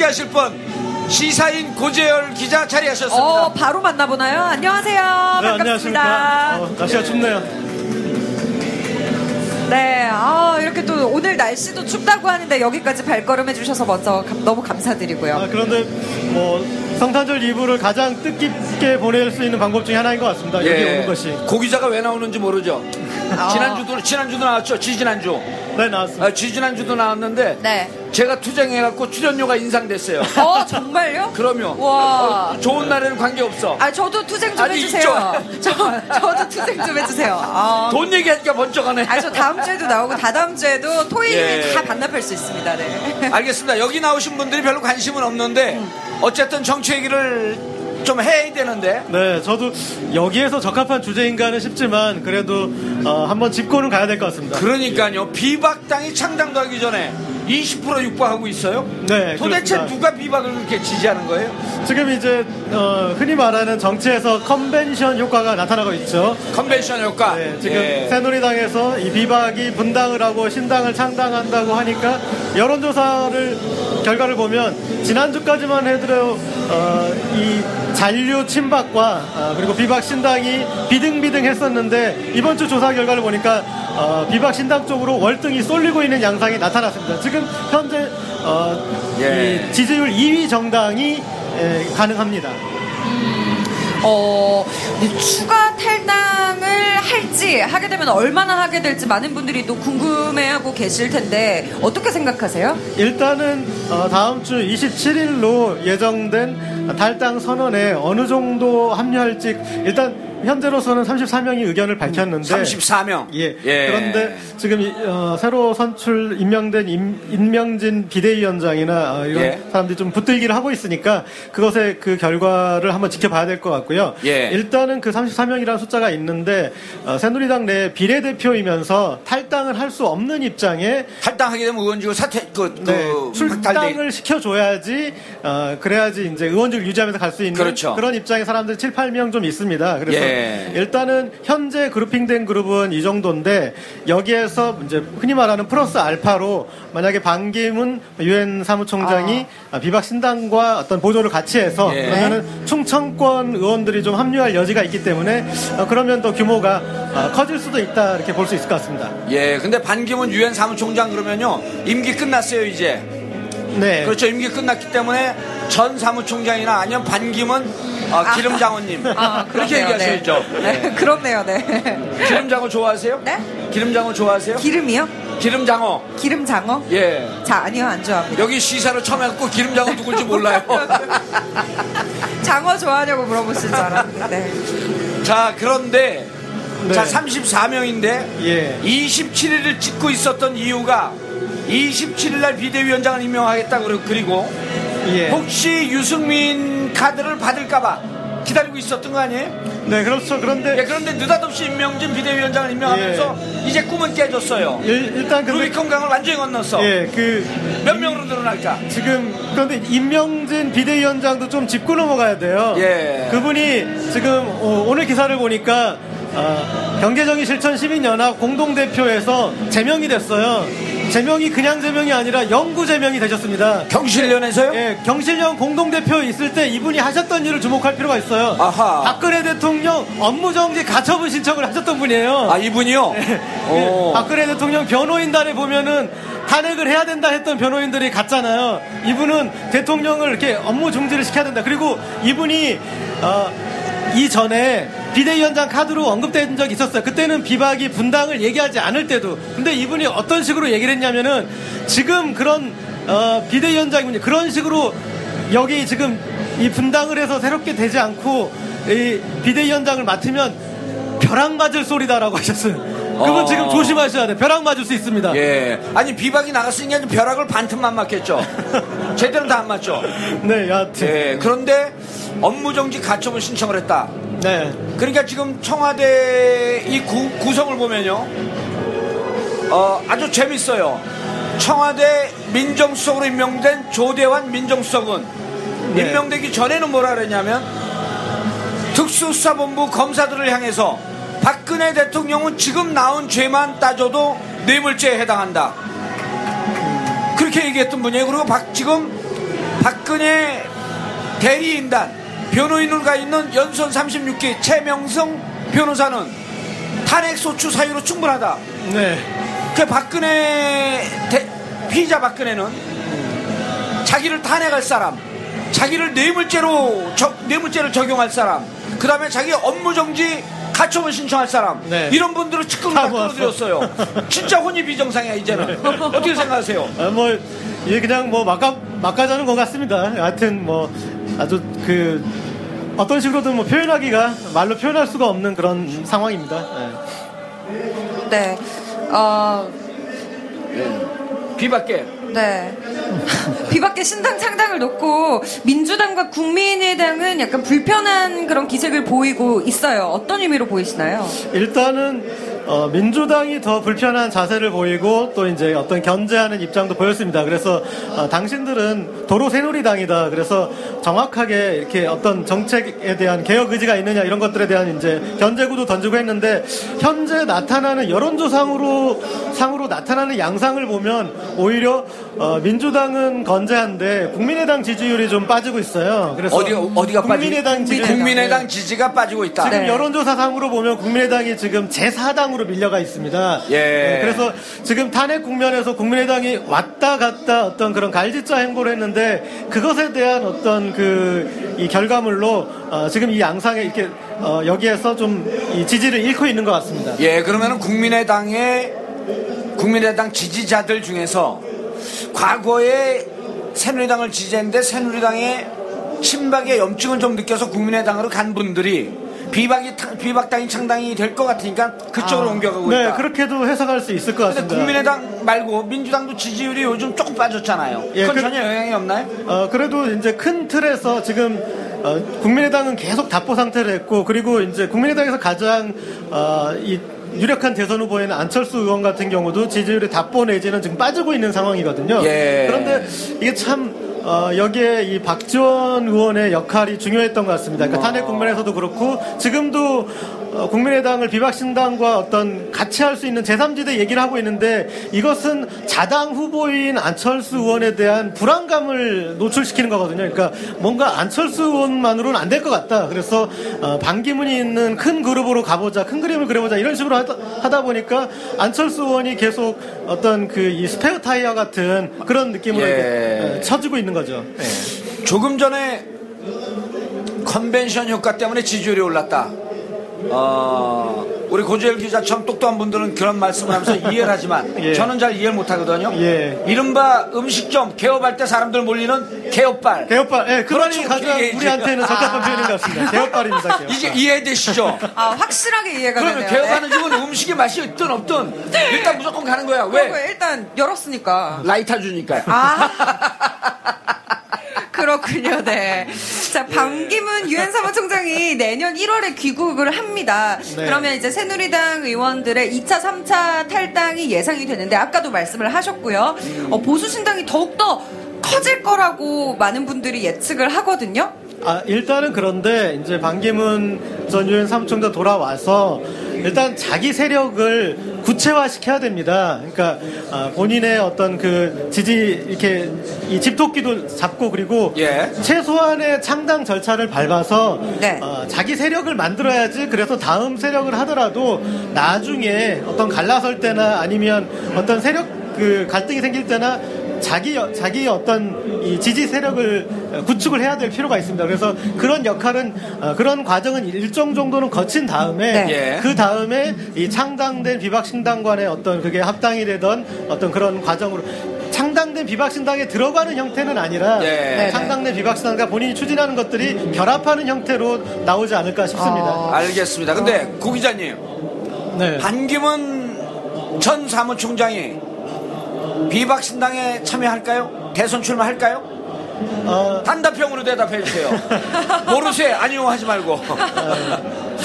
함께 하실 분 시사인 고재열 기자 자리하셨습니다. 어, 바로 만나보나요? 안녕하세요. 네, 반갑습니다. 안녕하십니까. 어, 날씨가 춥네요. 네, 아, 이렇게 또 오늘 날씨도 춥다고 하는데 여기까지 발걸음 해 주셔서 먼저 감- 너무 감사드리고요. 아, 그런데 뭐 성탄절 이브를 가장 뜻깊게 보낼 수 있는 방법 중에 하나인 것 같습니다. 여기 예. 오는 것이. 고기자가 왜 나오는지 모르죠. 아. 지난주도 지난주도 나왔죠. 지지난주. 네, 나왔습니다. 아, 지지난주도 나왔는데 네. 제가 투쟁해갖고 출연료가 인상됐어요. 어, 정말요? 그러면 와. 어, 좋은 날에는 관계 없어. 아, 저도 투쟁 좀 아니, 해주세요. 저, 저도 투쟁 좀 해주세요. 아. 돈 얘기하니까 번쩍하네. 아, 저 다음 주에도 나오고 다다음 주에도 토요일에 예. 다 반납할 수 있습니다. 네. 알겠습니다. 여기 나오신 분들이 별로 관심은 없는데 어쨌든 정치 얘기를 좀 해야 되는데 네, 저도 여기에서 적합한 주제인가는 싶지만 그래도 어, 한번 짚고는 가야 될 것 같습니다. 그러니까요. 비박당이 창당도 하기 전에 20% 육박하고 있어요. 네, 도대체 그렇습니다. 누가 비박을 그렇게 지지하는 거예요? 지금 이제 어, 흔히 말하는 정치에서 컨벤션 효과가 나타나고 있죠. 컨벤션 효과. 네, 지금 예. 새누리당에서 이 비박이 분당을 하고 신당을 창당한다고 하니까 여론조사를 결과를 보면 지난주까지만 해도 어, 이 잔류 친박과 어, 그리고 비박 신당이 비등비등했었는데 이번 주 조사 결과를 보니까 어, 비박 신당 쪽으로 월등히 쏠리고 있는 양상이 나타났습니다. 지금 현재 어, 예. 이 지지율 2위 정당이 에, 가능합니다. 어, 이 추가 탈당을 할지 하게 되면 얼마나 하게 될지 많은 분들이 또 궁금해하고 계실 텐데 어떻게 생각하세요? 일단은 어, 다음 주 27일로 예정된 탈당 선언에 어느 정도 합류할지 일단 현재로서는 34명이 의견을 밝혔는데 34명. 예. 예. 그런데 지금 이, 어, 새로 선출 임명된 임, 임명진 비대위원장이나 어, 이런 예. 사람들이 좀 붙들기를 하고 있으니까 그것의 그 결과를 한번 지켜봐야 될 것 같고요. 예. 일단은 그 34명이라는 숫자가 있는데 어, 새누리당 내 비례대표이면서 탈당을 할 수 없는 입장에 탈당하게 되면 의원직을 사퇴 그, 그 네. 출당을 시켜줘야지 어, 그래야지 이제 의원직을 유지하면서 갈 수 있는 그렇죠. 런 입장의 사람들 7, 8명 좀 있습니다. 그래서 예. 일단은 현재 그룹핑된 그룹은 이 정도인데 여기에서 이제 흔히 말하는 플러스 알파로 만약에 반기문 유엔 사무총장이 아, 비박 신당과 어떤 보조를 같이 해서 예. 그러면은 충청권 의원들이 좀 합류할 여지가 있기 때문에 어, 그러면 더 규모가 어, 커질 수도 있다 이렇게 볼 수 있을 것 같습니다. 예, 근데 반기문 유엔 사무총장 그러면요 임기 끝났어요 이제. 네. 그렇죠 임기 끝났기 때문에 전 사무총장이나 아니면 반기문 어, 기름장원님 아, 그렇게 그렇네요. 얘기하셔야죠. 네. 네, 그렇네요, 네. 기름장어 좋아하세요? 네? 기름장어 좋아하세요? 기름이요? 기름장어. 기름 장어? 예. 자, 아니요, 안 좋아합니다. 여기 시사로 처음 해갖고 기름장어 누굴지 몰라요. 장어 좋아하냐고 물어보실 줄 알았는데. 네. 자, 그런데, 네. 자, 34명인데, 예. 27일을 찍고 있었던 이유가, 27일 날 비대위원장을 임명하겠다, 그리고 예. 혹시 유승민 카드를 받을까봐 기다리고 있었던 거 아니에요? 네, 그렇죠. 예, 그런데 그런데 느닷없이 임명진 비대위원장을 임명하면서 이제 꿈은 깨졌어요. 일, 일단 근데 루비콘 강을 완전히 건넜어. 예, 그몇 명으로 늘어날까? 지금 그런데 임명진 비대위원장도 좀 짚고 넘어가야 돼요. 예. 그분이 지금 어, 오늘 기사를 보니까 어, 경제정의 실천 시민연합 공동대표에서 제명이 됐어요. 제명이 그냥 제명이 아니라 영구 제명이 되셨습니다. 경실련에서요? 예, 경실련 공동대표 있을 때 이분이 하셨던 일을 주목할 필요가 있어요. 아하. 박근혜 대통령 업무정지 가처분 신청을 하셨던 분이에요. 아 이분이요? 예, 오. 박근혜 대통령 변호인단에 보면은 탄핵을 해야 된다 했던 변호인들이 갔잖아요. 이분은 대통령을 이렇게 업무 중지를 시켜야 된다. 그리고 이분이 어, 이전에 비대위원장 카드로 언급된 적이 있었어요. 그때는 비박이 분당을 얘기하지 않을 때도. 근데 이분이 어떤 식으로 얘기를 했냐면은 지금 그런 어, 비대위원장이 그런 식으로 여기 지금 이 분당을 해서 새롭게 되지 않고 이 비대위원장을 맡으면 벼락 맞을 소리다라고 하셨어요. 그분 어. 지금 조심하셔야 돼. 벼락 맞을 수 있습니다. 예. 아니 비박이 나갔으니까 벼락을 반틈만 맞겠죠. 제대로 다 안 맞죠. 네, 여하튼. 예. 그런데 업무정지 가처분 신청을 했다. 네. 그러니까 지금 청와대 이 구, 구성을 보면요. 어, 아주 재밌어요. 청와대 민정수석으로 임명된 조대환 민정수석은 네. 임명되기 전에는 뭐라 그랬냐면 특수수사본부 검사들을 향해서 박근혜 대통령은 지금 나온 죄만 따져도 뇌물죄에 해당한다. 그렇게 얘기했던 분이에요. 그리고 박, 지금 박근혜 대리인단 변호인으로 가 있는 연선 36기 최명성 변호사는 탄핵소추 사유로 충분하다. 네. 그 박근혜 대- 피의자 박근혜는 자기를 탄핵할 사람, 자기를 뇌물죄로 적- 뇌물죄를 적용할 사람, 그 다음에 자기 업무정지 가처분 신청할 사람 네. 이런 분들을 측근으로 다. 끌어들였어요. 진짜 혼이 비정상이야 이제는. 어떻게 생각하세요? 아, 뭐, 이게 그냥 뭐, 막가, 막가자는 것 같습니다. 하여튼 뭐, 아주 그, 어떤 식으로든 뭐 표현하기가, 말로 표현할 수가 없는 그런 상황입니다. 네. 네. 어, 비밖에 네. 비박계 신당 창당을 놓고 민주당과 국민의당은 약간 불편한 그런 기색을 보이고 있어요. 어떤 의미로 보이시나요? 일단은 어, 민주당이 더 불편한 자세를 보이고 또 이제 어떤 견제하는 입장도 보였습니다. 그래서 어, 당신들은 도로 새누리당이다. 그래서 정확하게 이렇게 어떤 정책에 대한 개혁 의지가 있느냐 이런 것들에 대한 이제 견제구도 던지고 했는데 현재 나타나는 여론조상으로 상으로 나타나는 양상을 보면 오히려 어, 민주당은 건재한데 국민의당 지지율이 좀 빠지고 있어요. 그래서 어디가 어디가 빠지? 국민의당 지지율 국민의당 지지가 빠지고 있다. 지금 네. 여론조사상으로 보면 국민의당이 지금 제4당으로 밀려가 있습니다. 예. 네, 그래서 지금 탄핵 국면에서 국민의당이 왔다 갔다 어떤 그런 갈짓자 행보를 했는데 그것에 대한 어떤 그 이 결과물로 어, 지금 이 양상에 이렇게 어, 여기에서 좀이 지지를 잃고 있는 것 같습니다. 예, 그러면은 국민의당의 국민의당 지지자들 중에서 과거에 새누리당을 지지했는데 새누리당의 친박의 염증을 좀 느껴서 국민의당으로 간 분들이 비박이 타- 비박당이 창당이 될 것 같으니까 그쪽으로 옮겨가고 네, 있다. 그렇게도 해석할 수 있을 것 같습니다. 국민의당 말고 민주당도 지지율이 요즘 조금 빠졌잖아요. 예, 그건 그- 전혀 영향이 없나요? 어, 그래도 이제 큰 틀에서 지금 어, 국민의당은 계속 답보 상태를 했고 그리고 이제 국민의당에서 가장 어, 이 유력한 대선 후보에는 안철수 의원 같은 경우도 지지율이 답보 내지는 지금 빠지고 있는 상황이거든요. 예. 그런데 이게 참 어, 여기에 이 박지원 의원의 역할이 중요했던 것 같습니다. 그러니까 탄핵 국면에서도 그렇고 지금도 어, 국민의당을 비박신당과 어떤 같이 할 수 있는 제3지대 얘기를 하고 있는데 이것은 자당 후보인 안철수 의원에 대한 불안감을 노출시키는 거거든요. 그러니까 뭔가 안철수 의원만으로는 안 될 것 같다. 그래서 어, 반기문이 있는 큰 그룹으로 가보자, 큰 그림을 그려보자 이런 식으로 하다, 하다 보니까 안철수 의원이 계속 어떤 그 이 스페어 타이어 같은 그런 느낌으로 예. 어, 쳐지고 있는 거죠. 예. 조금 전에 컨벤션 효과 때문에 지지율이 올랐다. 어, 우리 고재열 기자처럼 똑똑한 분들은 그런 말씀을 하면서 이해를 하지만 예. 저는 잘 이해를 못하거든요. 예. 이른바 음식점 개업할 때 사람들 몰리는 개업발. 개혁발, 예, 그 말이 그렇죠. 가장 예, 우리한테는 아. 적합한 표현인 것 같습니다. 개혁발입니다. 개혁발. 이제 이해되시죠? 아, 확실하게 이해가 그러면 되네요. 개업하는 집은 음식의 맛이 있든 없든 일단 무조건 가는 거야. 네. 그런 왜? 일단 열었으니까. 라이터 주니까요. 아. 그렇군요, 네. 자, 반기문 유엔 사무총장이 내년 1월에 귀국을 합니다. 네. 그러면 이제 새누리당 의원들의 2차, 3차 탈당이 예상이 되는데 아까도 말씀을 하셨고요. 어, 보수신당이 더욱더 커질 거라고 많은 분들이 예측을 하거든요. 아, 일단은 그런데 이제 반기문 전 유엔 사무총장 돌아와서 일단 자기 세력을 구체화시켜야 됩니다. 그러니까 아, 본인의 어떤 그 지지 이렇게 이 집토끼도 잡고 그리고 예. 최소한의 창당 절차를 밟아서 네. 어, 자기 세력을 만들어야지 그래서 다음 세력을 하더라도 나중에 어떤 갈라설 때나 아니면 어떤 세력 그 갈등이 생길 때나 자기 자기 어떤 이 지지 세력을 구축을 해야 될 필요가 있습니다. 그래서 그런 역할은 어, 그런 과정은 일정 정도는 거친 다음에 네. 예. 그 다음에 이 창당된 비박신당 간의 어떤 그게 합당이 되던 어떤 그런 과정으로 창당된 비박신당에 들어가는 형태는 아니라 예. 창당된 비박신당과 본인이 추진하는 것들이 결합하는 형태로 나오지 않을까 싶습니다. 아. 알겠습니다. 근데 고 기자님, 네. 반기문 전 사무총장이 비박 신당에 참여할까요? 대선 출마할까요? 어, 단답형으로 대답해 주세요. 모르세요. 아니요 하지 말고.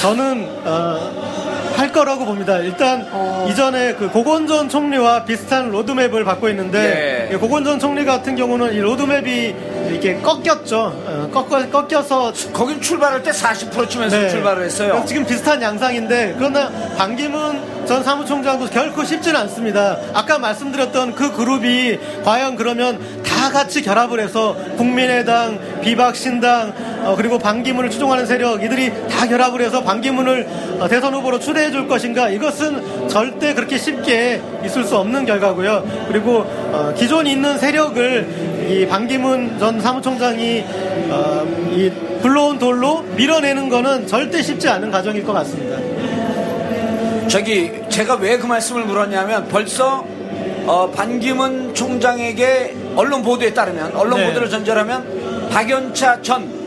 저는 어, 할 거라고 봅니다. 일단 이전에 그 고건전 총리와 비슷한 로드맵을 받고 있는데 예. 이 고건전 총리 같은 경우는 이 로드맵이 이렇게 꺾였죠. 어, 꺾어, 꺾여서 거긴 출발할 때 40% 치면서 네. 출발을 했어요. 그래서 지금 비슷한 양상인데 그러나 반기문 전 사무총장도 결코 쉽지는 않습니다. 아까 말씀드렸던 그 그룹이 과연 그러면 다 같이 결합을 해서 국민의당, 비박신당 어, 그리고 반기문을 추종하는 세력 이들이 다 결합을 해서 반기문을 어, 대선 후보로 추대해 줄 것인가 이것은 절대 그렇게 쉽게 있을 수 없는 결과고요. 그리고 어, 기존 있는 세력을 이 반기문 전 사무총장이 어, 이 굴러온 돌로 밀어내는 거는 절대 쉽지 않은 과정일 것 같습니다. 저기 제가 왜 그 말씀을 물었냐면 벌써 어, 반기문 총장에게 언론 보도에 따르면 언론 네. 보도를 전제하면 박연차 전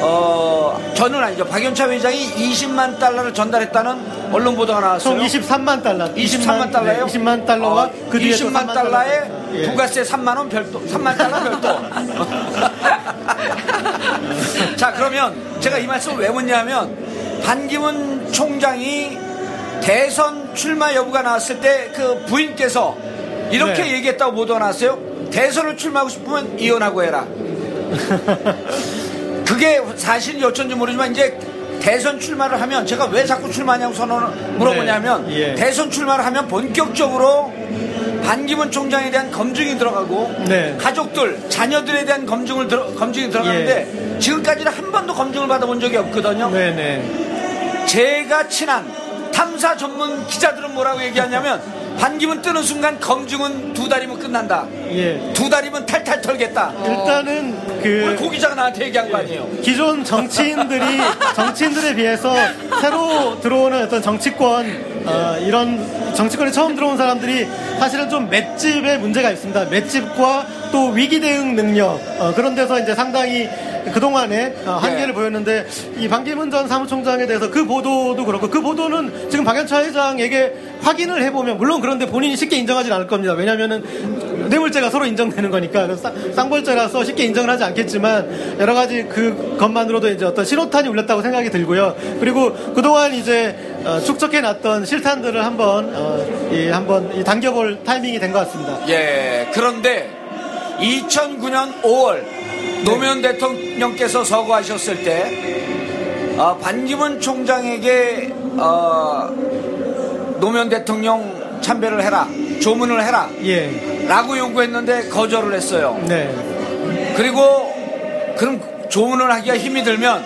어, 전은 아니죠. 박연차 회장이 20만 달러를 전달했다는 언론 보도가 나왔어요. 총 23만 달러. 23만 달러요? 네, 20만 달러와 어, 그 뒤에 또 20만 3만 달러에 달러. 예. 부가세 3만 원 별도, 3만 달러 별도. 자, 그러면 제가 이 말씀을 왜 묻냐면 반기문 총장이 대선 출마 여부가 나왔을 때 그 부인께서 이렇게 네. 얘기했다고 보도가 나왔어요. 대선을 출마하고 싶으면 이혼하고 해라. 그게 사실인지 어쩐지 모르지만 이제 대선 출마를 하면 제가 왜 자꾸 출마하냐고 선언을 물어보냐면 네, 예. 대선 출마를 하면 본격적으로 반기문 총장에 대한 검증이 들어가고 네. 가족들 자녀들에 대한 검증을 들어, 검증이 들어가는데 지금까지는 한 번도 검증을 받아본 적이 없거든요. 네네. 제가 친한 탐사 전문 기자들은 뭐라고 얘기하냐면 반기문 뜨는 순간 검증은 두 달이면 끝난다. 예. 두 달이면 탈탈 털겠다. 일단은 우리 그고 기자가 나한테 얘기한 거 아니에요. 기존 정치인들이 정치인들에 비해서 새로 들어오는 어떤 정치권 어, 이런 정치권에 처음 들어온 사람들이 사실은 좀 맷집에 문제가 있습니다. 맷집과 또 위기 대응 능력 어, 그런 데서 이제 상당히 그동안에 어, 한계를 네. 보였는데 이 반기문 전 사무총장에 대해서 그 보도도 그렇고 그 보도는 지금 박연차 회장에게 확인을 해보면 물론 그런데 본인이 쉽게 인정하진 않을 겁니다. 왜냐하면은 뇌물죄가 서로 인정되는 거니까 쌍- 쌍벌죄라서 쉽게 인정을 하지 않겠지만 여러 가지 그 것만으로도 이제 어떤 신호탄이 울렸다고 생각이 들고요. 그리고 그동안 이제 어, 축적해 놨던 실탄들을 한번 어, 이 한번 이 당겨볼 타이밍이 된 것 같습니다. 예, 그런데 2009년 5월 노무현 대통령께서 서거하셨을 때 어, 반기문 총장에게 어, 노무현 대통령 참배를 해라, 조문을 해라 예, 라고 요구했는데 거절을 했어요. 네, 그리고 그럼 조문을 하기가 힘이 들면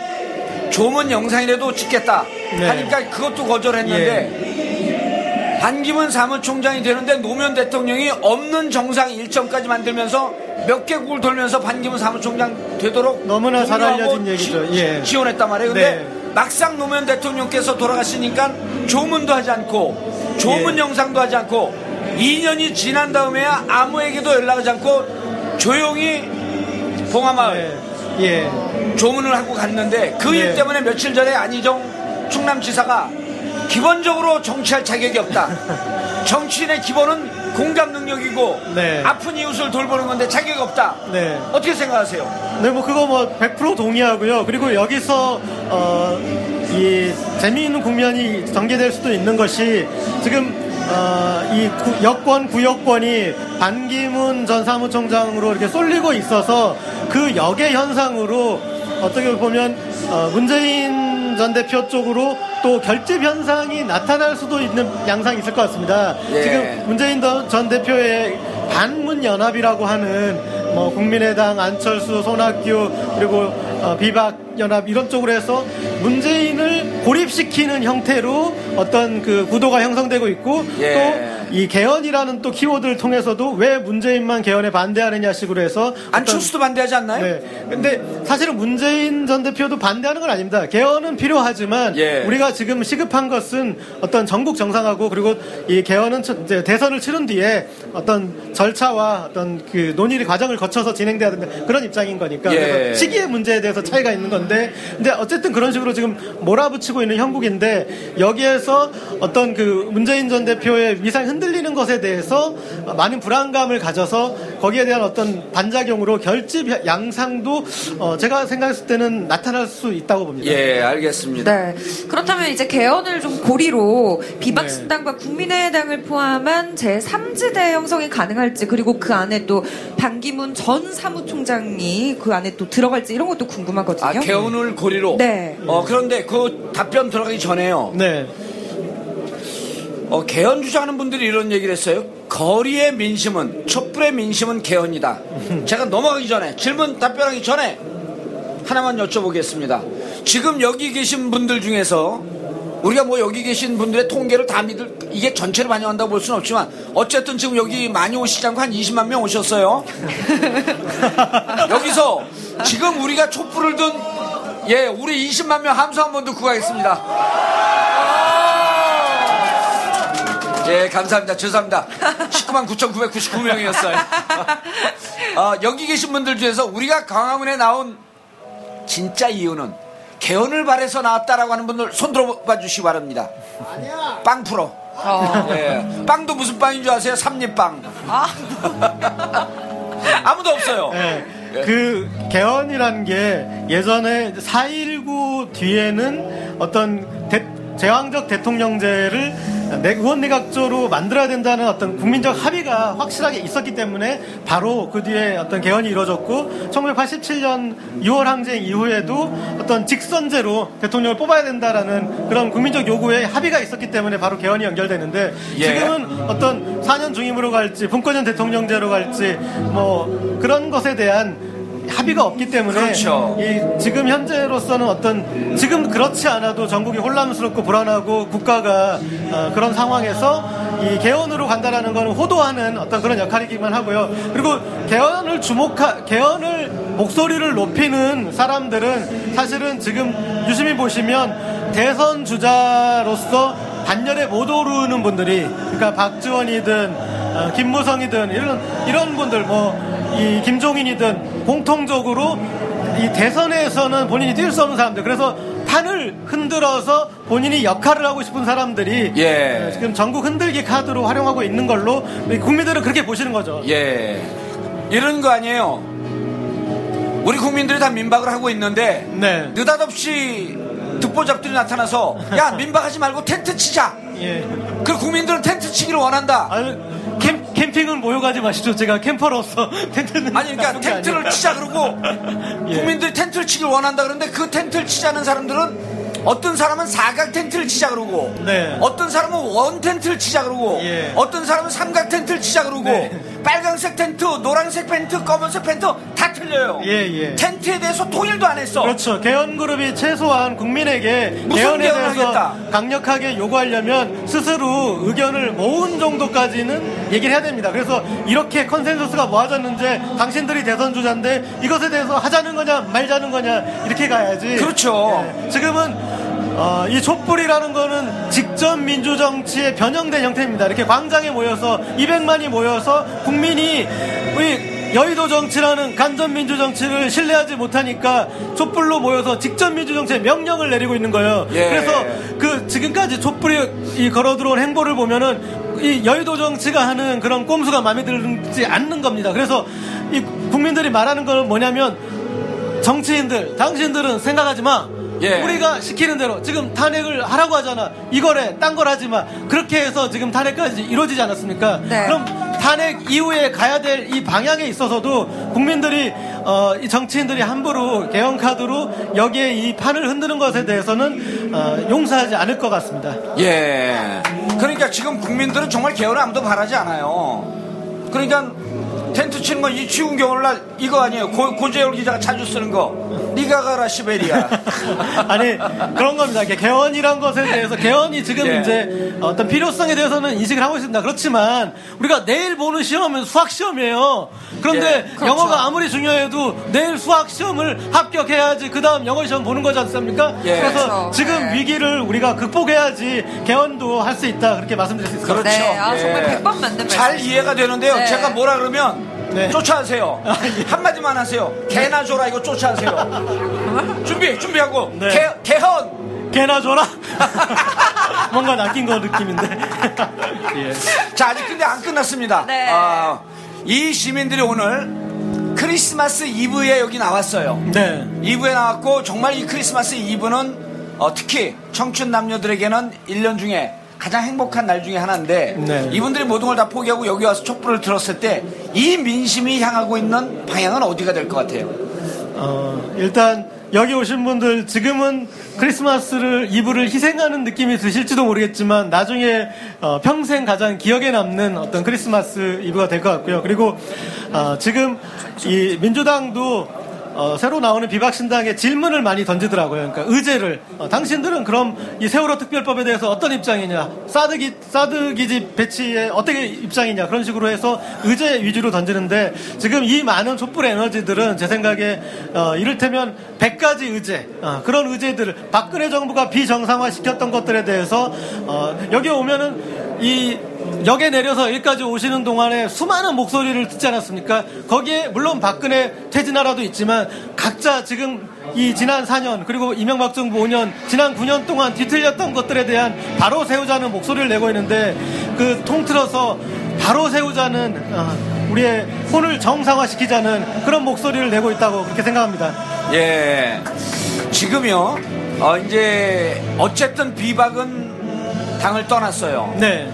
조문 영상이라도 찍겠다 네. 하니까 그것도 거절했는데 반기문 사무총장이 되는데 노무현 대통령이 없는 정상 일정까지 만들면서 몇 개국을 돌면서 반기문 사무총장 되도록 너무나 잘 알려진 얘기죠. 지, 예. 지원했단 말이에요. 근데 네. 막상 노무현 대통령께서 돌아가시니까 조문도 하지 않고 조문 예. 영상도 하지 않고 2년이 지난 다음에야 아무에게도 연락하지 않고 조용히 봉하마을 네, 예, 조문을 하고 갔는데 그일 네. 때문에 며칠 전에 안희정 충남지사가 기본적으로 정치할 자격이 없다. 정치인의 기본은 공감 능력이고 네. 아픈 이웃을 돌보는 건데 자격이 없다. 네. 어떻게 생각하세요? 네, 뭐 그거 뭐 100% 동의하고요. 그리고 여기서 어, 이 재미있는 국면이 전개될 수도 있는 것이 지금 어, 이 구- 여권 구여권이 반기문 전 사무총장으로 이렇게 쏠리고 있어서 그 역의 현상으로 어떻게 보면 어, 문재인 전 대표 쪽으로 또 결집 현상이 나타날 수도 있는 양상이 있을 것 같습니다. 예. 지금 문재인 더- 전 대표의 반문 연합이라고 하는 뭐 국민의당, 안철수, 손학규 그리고 어, 비박 연합 이런 쪽으로 해서 문재인을 고립시키는 형태로 어떤 그 구도가 형성되고 있고 예. 또이 개헌이라는 또 키워드를 통해서도 왜 문재인만 개헌에 반대하느냐 식으로 해서 안철수도 반대하지 않나요? 네. 근데 사실은 문재인 전 대표도 반대하는 건 아닙니다. 개헌은 필요하지만 예. 우리가 지금 시급한 것은 어떤 전국 정상하고 그리고 이 개헌은 첫- 이제 대선을 치른 뒤에 어떤 절차와 어떤 그 논의 과정을 거쳐서 진행돼야 된다 그런 입장인 거니까 예. 시기의 문제에 대해서 차이가 있는 건데 근데 어쨌든 그런 식으로 지금 몰아붙이고 있는 형국인데 여기에서 어떤 그 문재인 전 대표의 위상이 흔들리는 것에 대해서 많은 불안감을 가져서 거기에 대한 어떤 반작용으로 결집 양상도 어, 제가 생각했을 때는 나타날 수 있다고 봅니다. 예, 알겠습니다. 네. 그렇다면 이제 개헌을 좀 고리로 비박신당과 국민의당을 포함한 제3지대 형성이 가능할지 그리고 그 안에 또 반기문 전 사무총장이 그 안에 또 들어갈지 이런 것도 궁금하거든요. 아, 개헌을 고리로. 네. 어, 그런데 그 답변 들어가기 전에요. 네. 어, 개헌 주장하는 분들이 이런 얘기를 했어요. 거리의 민심은, 촛불의 민심은 개헌이다. 제가 넘어가기 전에, 질문 답변하기 전에 하나만 여쭤보겠습니다. 지금 여기 계신 분들 중에서 우리가 뭐 여기 계신 분들의 통계를 다 믿을, 이게 전체를 반영한다고 볼 수는 없지만 어쨌든 지금 여기 많이 오시지 않고 한 20만 명 오셨어요. 여기서 지금 우리가 촛불을 든, 예, 우리 20만 명 함수 한 번 듣고 가겠습니다. 예, 감사합니다. 죄송합니다. 19만 9,999명이었어요. 어, 여기 계신 분들 중에서 우리가 광화문에 나온 진짜 이유는 개헌을 바래서 나왔다라고 하는 분들 손 들어봐 주시기 바랍니다. 아니야. 빵 풀어. 예. 빵도 무슨 빵인 줄 아세요? 삼립빵. 아무도 없어요. 네. 그 개헌이라는 게 예전에 4.19 뒤에는 어떤 대- 제왕적 대통령제를 내 의원 내각제로 만들어야 된다는 어떤 국민적 합의가 확실하게 있었기 때문에 바로 그 뒤에 어떤 개헌이 이루어졌고 1987년 6월 항쟁 이후에도 어떤 직선제로 대통령을 뽑아야 된다라는 그런 국민적 요구에 합의가 있었기 때문에 바로 개헌이 연결되는데 예. 지금은 어떤 4년 중임으로 갈지 분권형 대통령제로 갈지 뭐 그런 것에 대한 합의가 없기 때문에 그렇죠. 이 지금 현재로서는 어떤 지금 그렇지 않아도 전국이 혼란스럽고 불안하고 국가가 어, 그런 상황에서 이 개헌으로 간다라는 것은 호도하는 어떤 그런 역할이기만 하고요. 그리고 개헌을 주목하 개헌을 목소리를 높이는 사람들은 사실은 지금 유심히 보시면 대선 주자로서 반열에 못 오르는 분들이 그러니까 박지원이든 어, 김무성이든 이런 이런 분들 뭐 이 김종인이든 공통적으로 이 대선에서는 본인이 뛸 수 없는 사람들 그래서 판을 흔들어서 본인이 역할을 하고 싶은 사람들이 예. 어, 지금 전국 흔들기 카드로 활용하고 있는 걸로 국민들은 그렇게 보시는 거죠. 예. 이런 거 아니에요. 우리 국민들이 다 민박을 하고 있는데 네. 느닷없이 듣보잡들이 나타나서 야 민박하지 말고 텐트 치자. 예. 그 국민들은 텐트 치기를 원한다. 아, 캠, 캠핑은 모여가지 마시죠. 제가 캠퍼로서 텐트는 아니 그러니까 텐트를 아니에요. 치자 그러고 예. 국민들이 텐트를 치기를 원한다 그러는데 그 텐트를 치자는 사람들은 어떤 사람은 사각 텐트를 치자 그러고 네. 어떤 사람은 원 텐트를 치자 그러고 예. 어떤 사람은 삼각 텐트를 치자 그러고 네. 빨간색 텐트, 노란색 텐트, 검은색 텐트 다 틀려요. 예, 예. 텐트에 대해서 통일도 안 했어. 그렇죠. 개헌그룹이 최소한 국민에게 개헌에 대해서? 강력하게 요구하려면 스스로 의견을 모은 정도까지는 얘기를 해야 됩니다. 그래서 이렇게 컨센서스가 모아졌는지 당신들이 대선 주자인데 이것에 대해서 하자는 거냐 말자는 거냐 이렇게 가야지. 그렇죠. 예. 지금은 어, 이 촛불이라는 거는 직접 민주정치의 변형된 형태입니다. 이렇게 광장에 모여서 200만이 모여서 국민이 우리 여의도 정치라는 간접 민주 정치를 신뢰하지 못하니까 촛불로 모여서 직접 민주 정치의 명령을 내리고 있는 거예요. 예. 그래서 그 지금까지 촛불이 이 걸어 들어온 행보를 보면은 이 여의도 정치가 하는 그런 꼼수가 마음에 들지 않는 겁니다. 그래서 이 국민들이 말하는 건 뭐냐면 정치인들, 당신들은 생각하지 마. 예. 우리가 시키는 대로 지금 탄핵을 하라고 하잖아. 이거래, 딴 걸 하지 마. 그렇게 해서 지금 탄핵까지 이루어지지 않았습니까? 네. 그럼 탄핵 이후에 가야 될 이 방향에 있어서도 국민들이 어, 이 정치인들이 함부로 개헌 카드로 여기에 이 판을 흔드는 것에 대해서는 어, 용서하지 않을 것 같습니다. 예. 그러니까 지금 국민들은 정말 개헌을 아무도 바라지 않아요. 그러니까 텐트 치는 건 이 추운 겨울날 이거 아니에요. 고, 고재열 기자가 자주 쓰는 거. 니가 가라 시베리아. 아니 그런 겁니다. 개헌이란 것에 대해서 개헌이 지금 예. 이제 어떤 필요성에 대해서는 인식을 하고 있습니다. 그렇지만 우리가 내일 보는 시험은 수학 시험이에요. 그런데 예, 그렇죠. 영어가 아무리 중요해도 내일 수학 시험을 합격해야지 그 다음 영어 시험 보는 거지 않습니까? 예. 그래서 그렇죠. 지금 네. 위기를 우리가 극복해야지 개헌도 할 수 있다 그렇게 말씀드릴 수것 그렇죠. 네, 아, 예. 정말 백번 맞는 말씀. 잘 이해가 되는데요. 네. 제가 뭐라 그러면 네. 쫓아하세요. 한마디만 하세요. 개나 줘라 이거 쫓아하세요. 준비 준비하고 네. 개, 개헌. 개나 줘라. 뭔가 낚인 거 느낌인데. 예. 자 아직 근데 안 끝났습니다. 네. 아, 이 시민들이 오늘 크리스마스 이브에 여기 나왔어요. 네. 2부에 나왔고 정말 이 크리스마스 이브는 어, 특히 청춘 남녀들에게는 1년 중에 가장 행복한 날 중에 하나인데 네. 이분들이 모든 걸 다 포기하고 여기 와서 촛불을 들었을 때 이 민심이 향하고 있는 방향은 어디가 될 것 같아요? 어, 일단 여기 오신 분들 지금은 크리스마스를 이브를 희생하는 느낌이 드실지도 모르겠지만 나중에 어, 평생 가장 기억에 남는 어떤 크리스마스 이브가 될 것 같고요. 그리고 어, 지금 이 민주당도 어, 새로 나오는 비박신당에 질문을 많이 던지더라고요. 그러니까 의제를. 어, 당신들은 그럼 이 세월호 특별법에 대해서 어떤 입장이냐, 사드기 사드 기지 배치에 어떻게 입장이냐? 그런 식으로 해서 의제 위주로 던지는데 지금 이 많은 촛불 에너지들은 제 생각에 어, 이를테면 100가지 의제 어, 그런 의제들을 박근혜 정부가 비정상화 시켰던 것들에 대해서 어, 여기 오면은 이 역에 내려서 여기까지 오시는 동안에 수많은 목소리를 듣지 않았습니까? 거기에 물론 박근혜 퇴진하라도 있지만 각자 지금 이 지난 4년 그리고 이명박 정부 5년 지난 9년 동안 뒤틀렸던 것들에 대한 바로 세우자는 목소리를 내고 있는데 그 통틀어서 바로 세우자는 어, 우리의 혼을 정상화시키자는 그런 목소리를 내고 있다고 그렇게 생각합니다. 예. 지금요, 어, 이제, 어쨌든 비박은 당을 떠났어요. 네.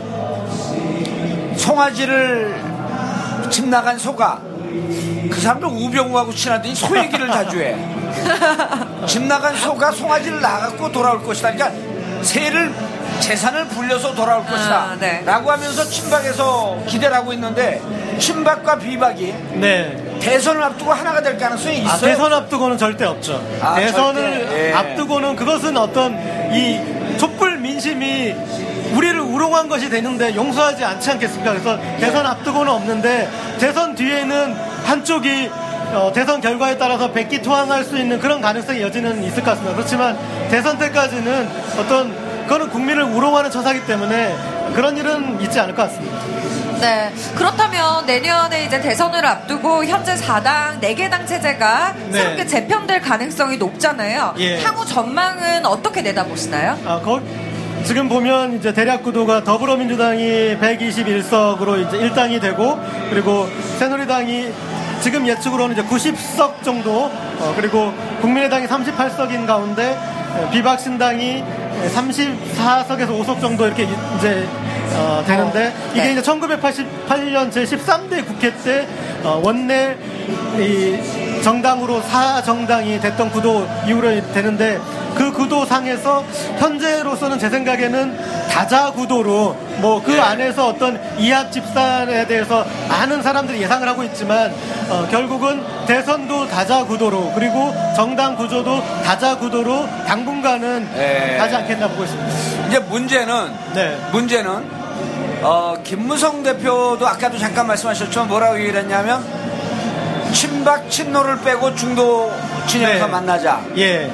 송아지를 집 나간 소가 그 사람들 우병우하고 친하더니 소 얘기를 자주 해. 집 나간 소가 송아지를 나갔고 돌아올 것이다. 그러니까 새를 재산을 불려서 돌아올 것이다. 네. 라고 하면서 친박에서 기대를 하고 있는데 친박과 비박이 네. 대선을 앞두고 하나가 될 가능성이 있어요. 아, 대선 앞두고는 절대 없죠. 아, 대선을 절대? 예. 앞두고는 그것은 어떤 이 촛불 민심이 우리를 우롱한 것이 되는데 용서하지 않지 않겠습니까? 그래서 대선 앞두고는 없는데 대선 뒤에는 한쪽이 어, 대선 결과에 따라서 백기 투항할 수 있는 그런 가능성의 여지는 있을 것 같습니다. 그렇지만 대선 때까지는 어떤 그거는 국민을 우롱하는 처사기 때문에 그런 일은 있지 않을 것 같습니다. 네. 그렇다면 내년에 이제 대선을 앞두고 현재 4당, 4개 당 체제가 네. 새롭게 재편될 가능성이 높잖아요. 예. 향후 전망은 어떻게 내다보시나요? 아, 거, 지금 보면 이제 대략 구도가 더불어민주당이 121석으로 이제 1당이 되고 그리고 새누리당이 지금 예측으로는 이제 90석 정도 어, 그리고 국민의당이 38석인 가운데 에, 비박신당이 34석에서 5석 정도 이렇게 이- 이제 어, 되는데 이게 네. 이제 1988년 제 13대 국회 때 어, 원내 이 정당으로 사정당이 됐던 구도 이후로 되는데 그 구도상에서 현재로서는 제 생각에는 다자 구도로 뭐 그 안에서 어떤 이합 집산에 대해서 많은 사람들이 예상을 하고 있지만 어, 결국은 대선도 다자 구도로 그리고 정당 구조도 다자 구도로 당분간은 예. 가지 않겠나 보고 있습니다. 이제 문제는 네. 문제는 어, 김무성 대표도 아까도 잠깐 말씀하셨지만 뭐라고 얘기를 했냐면 친박 친노를 빼고 중도 진영에서 네. 만나자. 예.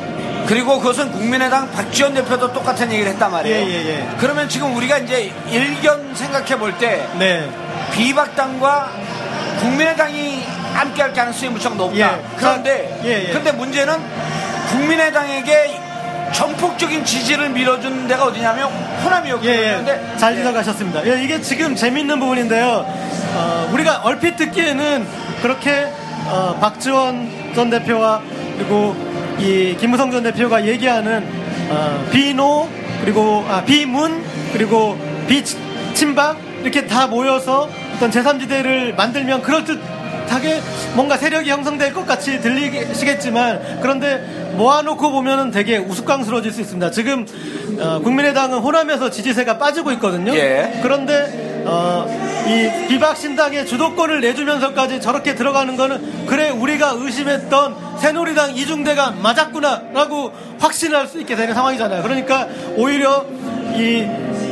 그리고 그것은 국민의당 박지원 대표도 똑같은 얘기를 했단 말이에요. 예, 예, 예. 그러면 지금 우리가 이제 일견 생각해 볼때 네. 비박당과 국민의당이 함께할 가능성이 무척 높다. 예. 그런데 예, 예. 근데 문제는 국민의당에게 전폭적인 지지를 밀어준 데가 어디냐면 호남이었거든요. 예, 예. 잘 지적하셨습니다. 예, 이게 지금 재밌는 부분인데요. 어, 우리가 얼핏 듣기에는 그렇게 어, 박지원 전 대표와 그리고 이 김무성 전 대표가 얘기하는 어, 비노 그리고 아, 비문 그리고 비친박 이렇게 다 모여서 어떤 제3지대를 만들면 그럴듯하게 뭔가 세력이 형성될 것 같이 들리시겠지만 그런데 모아놓고 보면은 되게 우스꽝스러워질 수 있습니다. 지금 어, 국민의당은 호남에서 지지세가 빠지고 있거든요. 예. 그런데 어, 이 비박신당의 주도권을 내주면서까지 저렇게 들어가는 거는 그래 우리가 의심했던 새누리당 이중대가 맞았구나라고 확신할 수 있게 되는 상황이잖아요. 그러니까 오히려 이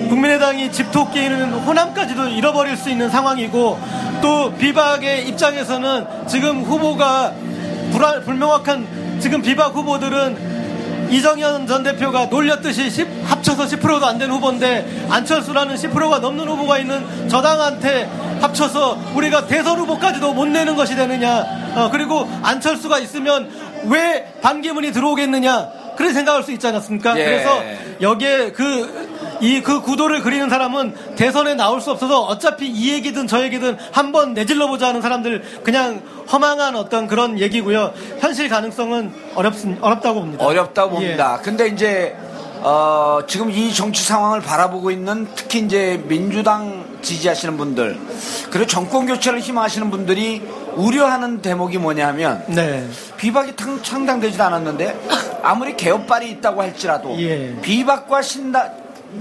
국민의당이 집토끼는 호남까지도 잃어버릴 수 있는 상황이고 또 비박의 입장에서는 지금 후보가 불안, 불명확한 지금 비박 후보들은 이정현 전 대표가 놀렸듯이 10 합쳐서 10%도 안 되는 후보인데 안철수라는 10%가 넘는 후보가 있는 저당한테 합쳐서 우리가 대선 후보까지도 못 내는 것이 되느냐 어, 그리고 안철수가 있으면 왜 반기문이 들어오겠느냐 그런 생각할 수 있지 않았습니까? 예. 그래서 여기에 그 이 그 구도를 그리는 사람은 대선에 나올 수 없어서 어차피 이 얘기든 저 얘기든 한번 내질러 보자 하는 사람들 그냥 허망한 어떤 그런 얘기고요. 현실 가능성은 어렵 어렵다고 봅니다. 어렵다고 예. 봅니다. 근데 이제 어, 지금 이 정치 상황을 바라보고 있는 특히 이제 민주당 지지하시는 분들 그리고 정권 교체를 희망하시는 분들이 우려하는 대목이 뭐냐면 네. 비박이 탕- 창당되지도 않았는데 아무리 개업발이 있다고 할지라도 예. 비박과 신다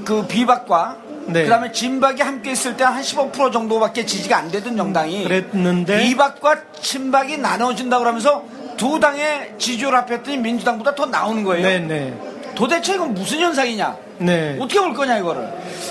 그 비박과 네. 그다음에 진박이 함께 있을 때 한 15% 정도밖에 지지가 안 되던 정당이 그랬는데 비박과 친박이 나눠진다 그러면서 두 당의 지지율 합했더니 민주당보다 더 나오는 거예요. 네, 네. 도대체 이건 무슨 현상이냐? 네. 어떻게 볼 거냐 이거를?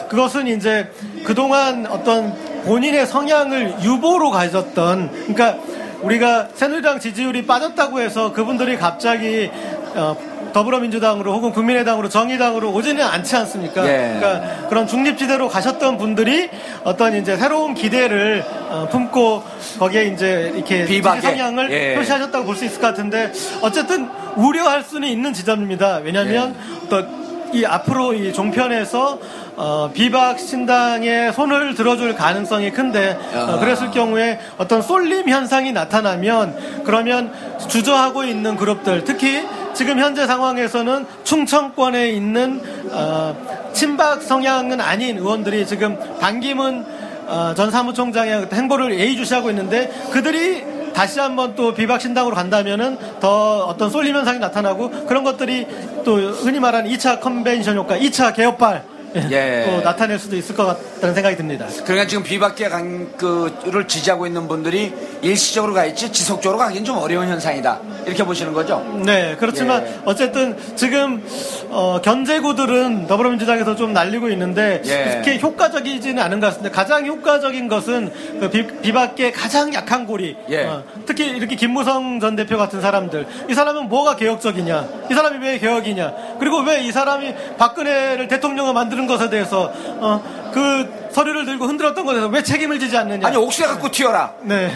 그것은 이제 그동안 어떤 본인의 성향을 유보로 가졌던 그러니까 우리가 새누리당 지지율이 빠졌다고 해서 그분들이 갑자기 어, 더불어민주당으로 혹은 국민의당으로 정의당으로 오지는 않지 않습니까? 예. 그러니까 그런 중립지대로 가셨던 분들이 어떤 이제 새로운 기대를 어, 품고 거기에 이제 이렇게. 지지 성향을 예. 표시하셨다고 볼 수 있을 것 같은데 어쨌든 우려할 수는 있는 지점입니다. 왜냐하면 예. 어떤 이 앞으로 이 종편에서 어, 비박 신당의 손을 들어줄 가능성이 큰데 아. 어, 그랬을 경우에 어떤 쏠림 현상이 나타나면 그러면 주저하고 있는 그룹들 특히 지금 현재 상황에서는 충청권에 있는 어, 친박 성향은 아닌 의원들이 지금 반기문 어, 전 사무총장의 행보를 예의주시하고 있는데 그들이 다시 한번 또 비박 신당으로 간다면은 더 어떤 쏠림 현상이 나타나고 그런 것들이 또 흔히 말하는 2차 컨벤션 효과, 2차 개혁발 예. 또 나타낼 수도 있을 것 같다는 생각이 듭니다. 그러니까 지금 비박계 간, 그를 지지하고 있는 분들이 일시적으로 가 있지 지속적으로 가기는 좀 어려운 현상이다. 이렇게 보시는 거죠? 네, 그렇지만 예. 어쨌든 지금 어, 견제구들은 더불어민주당에서 좀 날리고 있는데 예. 그렇게 효과적이지는 않은 것 같습니다. 가장 효과적인 것은 그 비, 비박계 가장 약한 고리, 예. 어, 특히 이렇게 김무성 전 대표 같은 사람들, 이 사람은 뭐가 개혁적이냐, 이 사람이 왜 개혁이냐, 그리고 왜 이 사람이 박근혜를 대통령을 만드는 것에 대해서 어, 그 서류를 들고 흔들었던 것에 대해서 왜 책임을 지지 않느냐? 아니, 옥새 갖고 튀어라. 네.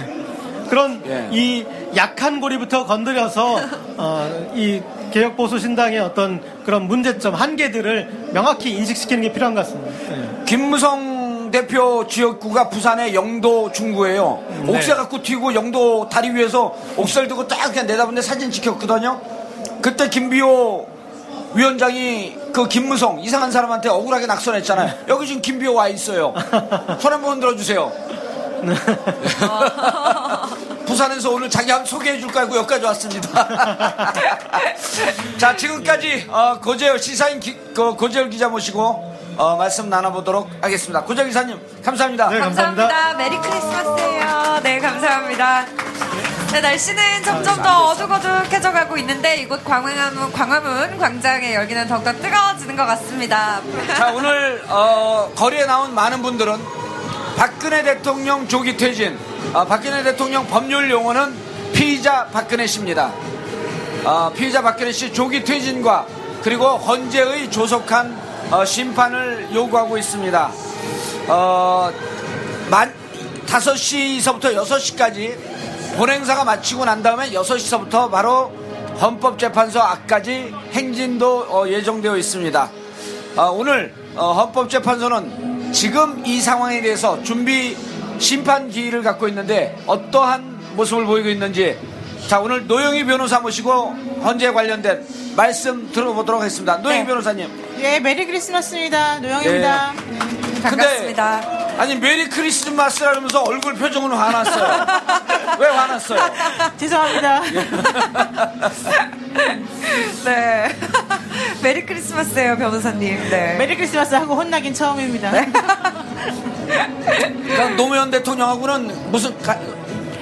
그런 예. 이 약한 고리부터 건드려서 어, 이 개혁 보수 신당의 어떤 그런 문제점 한계들을 명확히 인식시키는 게 필요한 것 같습니다. 네. 김무성 대표 지역구가 부산의 영도 중구예요. 네. 옥새 갖고 튀고 영도 다리 위에서 옥새를 들고 딱 그냥 내다보는데 사진 찍혔거든요. 그때 김비호 위원장이 그 김무성 이상한 사람한테 억울하게 낙선했잖아요. 여기 지금 김비호 와 있어요. 손 한번 흔들어 주세요. 부산에서 오늘 자기 한번 소개해 줄까 하고 여기까지 왔습니다. 자, 지금까지 어, 고재열 시사인 기, 그 고재열 기자 모시고 어, 말씀 나눠보도록 하겠습니다. 고재열 기사님, 감사합니다. 네, 감사합니다. 감사합니다. 메리 크리스마스예요. 네, 감사합니다. 네, 날씨는 점점 더 어둑어둑해져 가고 있는데 이곳 광화문, 광화문 광장의 열기는 더욱더 뜨거워지는 것 같습니다. 자, 오늘 어, 거리에 나온 많은 분들은 박근혜 대통령 조기 퇴진, 어, 박근혜 대통령 법률 용어는 피의자 박근혜 씨입니다. 어, 피의자 박근혜 씨 조기 퇴진과 그리고 헌재의 조속한 어, 심판을 요구하고 있습니다. 어, 만 5시서부터 6시까지 본행사가 마치고 난 다음에 6시서부터 바로 헌법재판소 앞까지 행진도 어, 예정되어 있습니다. 어, 오늘 어, 헌법재판소는 지금 이 상황에 대해서 준비 심판 기일을 갖고 있는데 어떠한 모습을 보이고 있는지 자 오늘 노영희 변호사 모시고 헌재 관련된 말씀 들어보도록 하겠습니다. 노영희 네. 변호사님. 예, 메리 크리스마스입니다. 노영희입니다. 반갑습니다. 아니 메리 크리스마스라 그러면서 얼굴 표정은 화났어요. 왜 화났어요? 죄송합니다. 네. 메리 크리스마스예요, 변호사님. 네. 메리 크리스마스 하고 혼나긴 처음입니다. 그러니까 노무현 대통령하고는 무슨 가-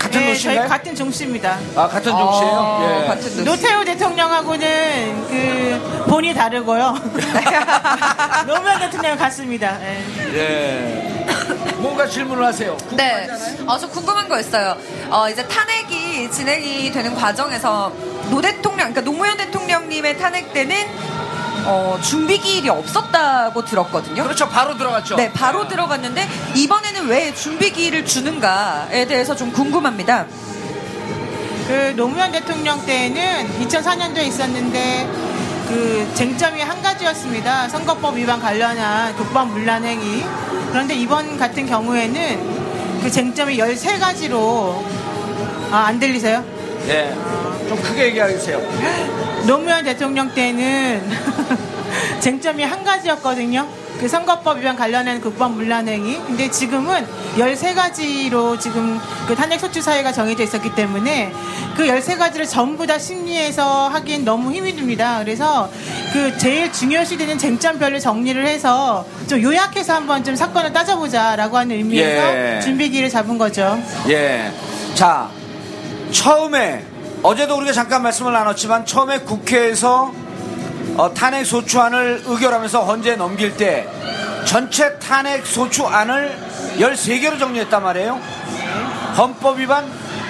같은 네, 저희 노씨인가요? 같은 종씨입니다. 아 같은 종씨예요? 어, 예. 같은 노씨. 노태우 대통령하고는 그 본이 다르고요. 노무현 대통령 같습니다. 예. 예. 뭔가 질문을 하세요. 네. 어, 저 궁금한 거 있어요. 어, 이제 탄핵이 진행이 되는 과정에서 노 대통령, 그러니까 노무현 대통령님의 탄핵 때는 어, 준비 기일이 없었다고 들었거든요. 그렇죠. 바로 들어갔죠. 네, 바로 들어갔는데 이번에는 왜 준비 기일을 주는가에 대해서 좀 궁금합니다. 그 노무현 대통령 때는 2004년도에 있었는데 그 쟁점이 한 가지였습니다. 선거법 위반 관련한 국방 문란행위. 그런데 이번 같은 경우에는 그 쟁점이 13가지로 아, 안 들리세요? 예. 좀 크게 얘기하세요. 노무현 대통령 때는 쟁점이 한 가지였거든요. 그 선거법 위반 관련한 국방 문란행위. 근데 지금은 13가지로 지금 그 탄핵 소추 사회가 정해져 있었기 때문에 그 13가지를 전부 다 심리해서 하기엔 너무 힘이 듭니다. 그래서 그 제일 중요시 되는 쟁점별로 정리를 해서 좀 요약해서 한번 좀 사건을 따져보자라고 하는 의미에서 예. 준비기를 잡은 거죠. 예. 자, 처음에 어제도 우리가 잠깐 말씀을 나눴지만 처음에 국회에서 어, 탄핵 소추안을 의결하면서 헌재에 넘길 때 전체 탄핵 소추안을 13개로 정리했단 말이에요. 헌법 위반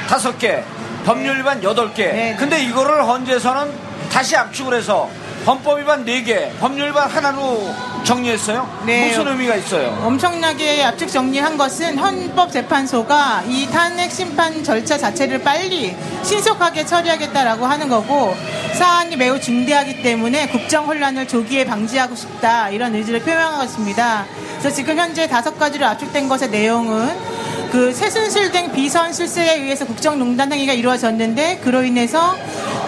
5개, 법률 위반 8개. 네. 근데 이거를 헌재에서는 다시 압축을 해서 헌법 위반 4개, 법률 위반 하나로 정리했어요. 네. 무슨 의미가 있어요? 엄청나게 압축 정리한 것은 헌법재판소가 이 탄핵 심판 절차 자체를 빨리 신속하게 처리하겠다라고 하는 거고 사안이 매우 중대하기 때문에 국정 혼란을 조기에 방지하고 싶다 이런 의지를 표명한 것입니다. 그래서 지금 현재 다섯 가지로 압축된 것의 내용은 그 최순실 등 비선 실세에 의해서 국정농단 행위가 이루어졌는데 그로 인해서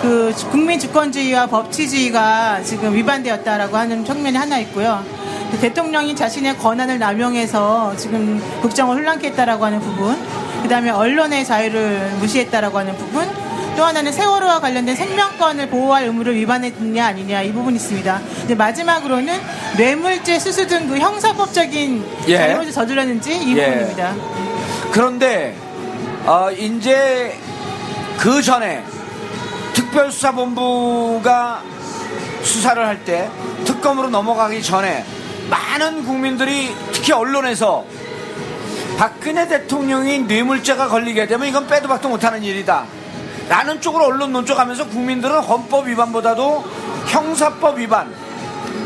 그 국민 주권주의와 법치주의가 지금 위반되었다라고 하는 측면이 하나 있고요. 그 대통령이 자신의 권한을 남용해서 지금 국정을 혼란케 했다라고 하는 부분, 그 다음에 언론의 자유를 무시했다라고 하는 부분, 또 하나는 세월호와 관련된 생명권을 보호할 의무를 위반했느냐 아니냐 이 부분이 있습니다. 이제 마지막으로는 뇌물죄 수수 등 그 형사법적인 예. 잘못을 저질렀는지 이 예. 부분입니다. 그런데 어, 이제 그 전에 특별수사본부가 수사를 할 때 특검으로 넘어가기 전에 많은 국민들이 특히 언론에서 박근혜 대통령이 뇌물죄가 걸리게 되면 이건 빼도 박도 못하는 일이다. 라는 쪽으로 언론 논조가면서 국민들은 헌법 위반보다도 형사법 위반,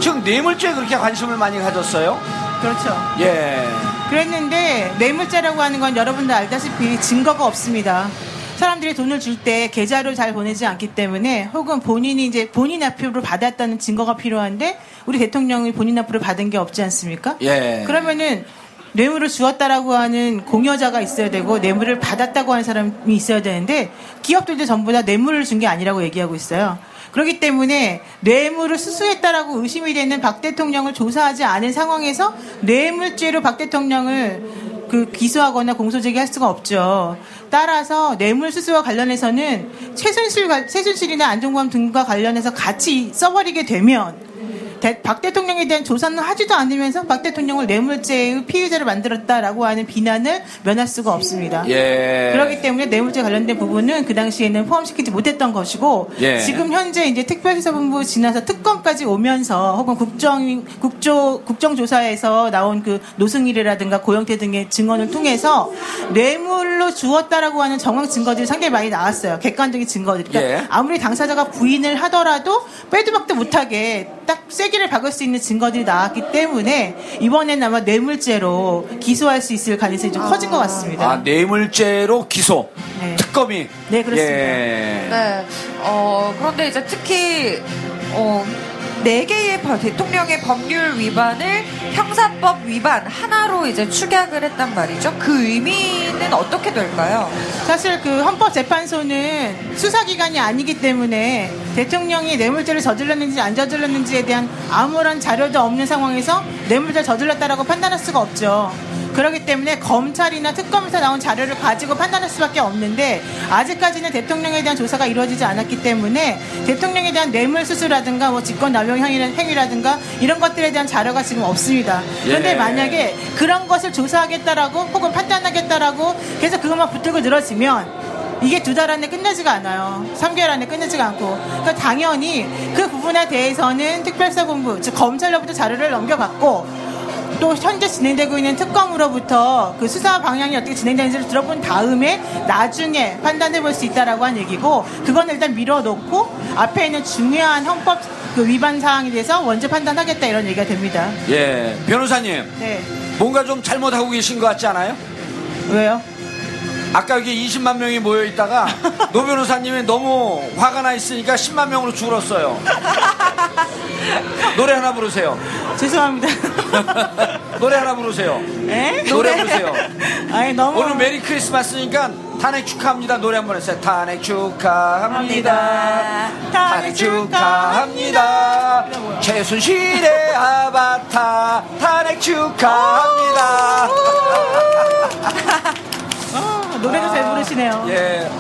즉 뇌물죄에 그렇게 관심을 많이 가졌어요. 그렇죠. 예. 그랬는데 뇌물죄라고 하는 건 여러분들 알다시피 증거가 없습니다. 사람들이 돈을 줄 때 계좌로 잘 보내지 않기 때문에 혹은 본인이 이제 본인 앞으로 받았다는 증거가 필요한데 우리 대통령이 본인 앞으로 받은 게 없지 않습니까? 예. 그러면은 뇌물을 주었다라고 하는 공여자가 있어야 되고 뇌물을 받았다고 하는 사람이 있어야 되는데 기업들도 전부 다 뇌물을 준 게 아니라고 얘기하고 있어요. 그렇기 때문에 뇌물을 수수했다라고 의심이 되는 박 대통령을 조사하지 않은 상황에서 뇌물죄로 박 대통령을 그 기소하거나 공소제기할 수가 없죠. 따라서 뇌물 수수와 관련해서는 최순실 관- 최순실이나 안종범 등과 관련해서 같이 써버리게 되면 대- 박 대통령에 대한 조사는 하지도 않으면서 박 대통령을 뇌물죄의 피의자를 만들었다라고 하는 비난을 면할 수가 없습니다. 예. 그렇기 때문에 뇌물죄 관련된 부분은 그 당시에는 포함시키지 못했던 것이고 예. 지금 현재 이제 특별수사본부 지나서 특검까지 오면서 혹은 국정 국조 국정조사에서 나온 그 노승일이라든가 고영태 등의 증언을 통해서 뇌물로 주었다라고 하는 정황 증거들이 상당히 많이 나왔어요. 객관적인 증거들. 그러니까 예. 아무리 당사자가 부인을 하더라도 빼도 박도 못하게 딱 쐐기를 박을 수 있는 증거들이 나왔기 때문에 이번엔 아마 뇌물죄로 기소할 수 있을 가능성이 좀 커진 것 같습니다. 아, 뇌물죄로 기소. 네. 특검이. 네, 그렇습니다. 예. 네. 어, 그런데 이제 특히, 어, 네 개의 법- 대통령의 법률 위반을 형사법 위반 하나로 이제 축약을 했단 말이죠. 그 의미는 어떻게 될까요? 사실 그 헌법재판소는 수사기관이 아니기 때문에 대통령이 뇌물죄를 저질렀는지 안 저질렀는지에 대한 아무런 자료도 없는 상황에서 뇌물죄를 저질렀다라고 판단할 수가 없죠. 그렇기 때문에 검찰이나 특검에서 나온 자료를 가지고 판단할 수밖에 없는데 아직까지는 대통령에 대한 조사가 이루어지지 않았기 때문에 대통령에 대한 뇌물 수수라든가 뭐 직권남용 행위- 행위라든가 이런 것들에 대한 자료가 지금 없습니다. 그런데 예. 만약에 그런 것을 조사하겠다라고 혹은 판단하겠다라고 계속 그것만 붙들고 늘어지면 이게 두 달 안에 끝나지가 않아요. 3개월 안에 끝나지가 않고. 그러니까 당연히 그 부분에 대해서는 특별사본부, 즉 검찰로부터 자료를 넘겨받고 또 현재 진행되고 있는 특검으로부터 그 수사 방향이 어떻게 진행되는지를 들어본 다음에 나중에 판단해 볼 수 있다라고 한 얘기고 그건 일단 밀어놓고 앞에 있는 중요한 헌법 그 위반 사항에 대해서 먼저 판단하겠다 이런 얘기가 됩니다. 예, 변호사님. 네. 뭔가 좀 잘못하고 계신 것 같지 않아요? 왜요? 아까 여기 20만 명이 모여 있다가 노 변호사님이 너무 화가 나 있으니까 10만 명으로 줄었어요. 노래 하나 부르세요. 죄송합니다. 노래 하나 부르세요. 에? 노래 부르세요. 아니 너무 오늘 메리 크리스마스니까 탄핵 축하합니다. 노래 한 번 했어요. 탄핵 축하합니다. 탄핵 축하합니다. 최순실의 아바타 탄핵 축하합니다. 어, 노래도 잘 부르시네요. 예.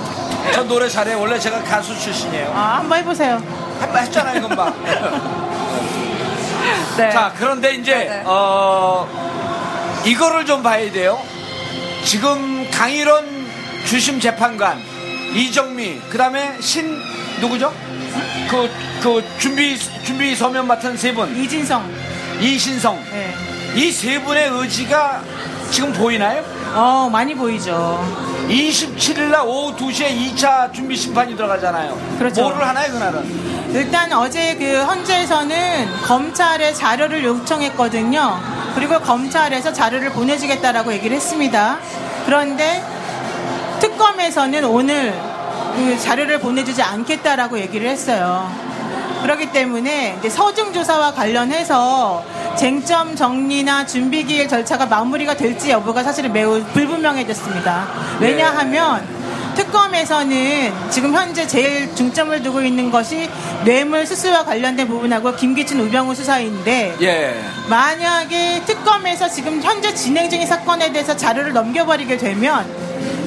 전 노래 잘해요. 원래 제가 가수 출신이에요. 아, 한번 해보세요. 한번 했잖아요, 금방. 네. 자, 그런데 이제, 네, 네. 어, 이거를 좀 봐야 돼요. 지금 강일원 주심 재판관, 이정미, 그 다음에 신, 누구죠? 그, 그 준비, 준비 서면 맡은 세 분, 이진성. 이신성. 네. 이 세 분의 의지가 지금 보이나요? 어, 많이 보이죠. 27일 날 오후 2시에 2차 준비 심판이 들어가잖아요. 그렇죠. 뭐를 하나요, 그날은? 일단 어제 그 헌재에서는 검찰에 자료를 요청했거든요. 그리고 검찰에서 자료를 보내주겠다라고 얘기를 했습니다. 그런데 특검에서는 오늘 그 자료를 보내주지 않겠다라고 얘기를 했어요. 그렇기 때문에 이제 서중조사와 관련해서 쟁점 정리나 준비기일 절차가 마무리가 될지 여부가 사실은 매우 불분명해졌습니다. 왜냐하면 특검에서는 지금 현재 제일 중점을 두고 있는 것이 뇌물 수수와 관련된 부분하고 김기춘 우병우 수사인데 예. 만약에 특검에서 지금 현재 진행 중인 사건에 대해서 자료를 넘겨버리게 되면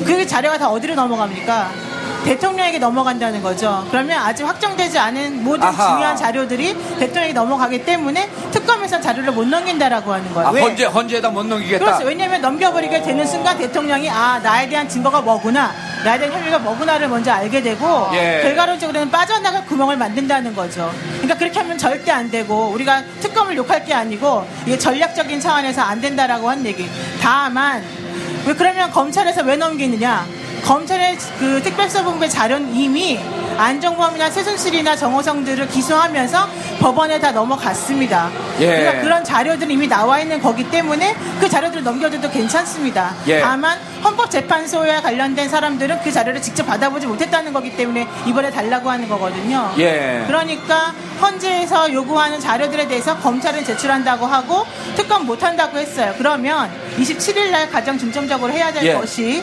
그 자료가 다 어디로 넘어갑니까? 대통령에게 넘어간다는 거죠. 그러면 아직 확정되지 않은 모든 아하. 중요한 자료들이 대통령에게 넘어가기 때문에 특검에서 자료를 못 넘긴다라고 하는 거예요. 아, 왜? 헌재, 헌재에다 못 넘기겠다. 그렇죠. 왜냐하면 넘겨버리게 되는 순간 대통령이 아 나에 대한 증거가 뭐구나, 나에 대한 혐의가 뭐구나를 먼저 알게 되고 예. 결과론적으로는 빠져나갈 구멍을 만든다는 거죠. 그러니까 그렇게 하면 절대 안 되고 우리가 특검을 욕할 게 아니고 이게 전략적인 차원에서 안 된다라고 한 얘기. 다만 왜 그러면 검찰에서 왜 넘기느냐? 검찰의 그 특별수사본부의 자료는 이미 안정범이나 최순실이나 정호성들을 기소하면서 법원에 다 넘어갔습니다. 예. 그러니까 그런 자료들이 이미 나와 있는 거기 때문에 그 자료들을 넘겨줘도 괜찮습니다. 예. 다만 헌법재판소에 관련된 사람들은 그 자료를 직접 받아보지 못했다는 거기 때문에 이번에 달라고 하는 거거든요. 예. 그러니까 헌재에서 요구하는 자료들에 대해서 검찰은 제출한다고 하고 특검 못한다고 했어요. 그러면 27일 날 가장 중점적으로 해야 될 예. 것이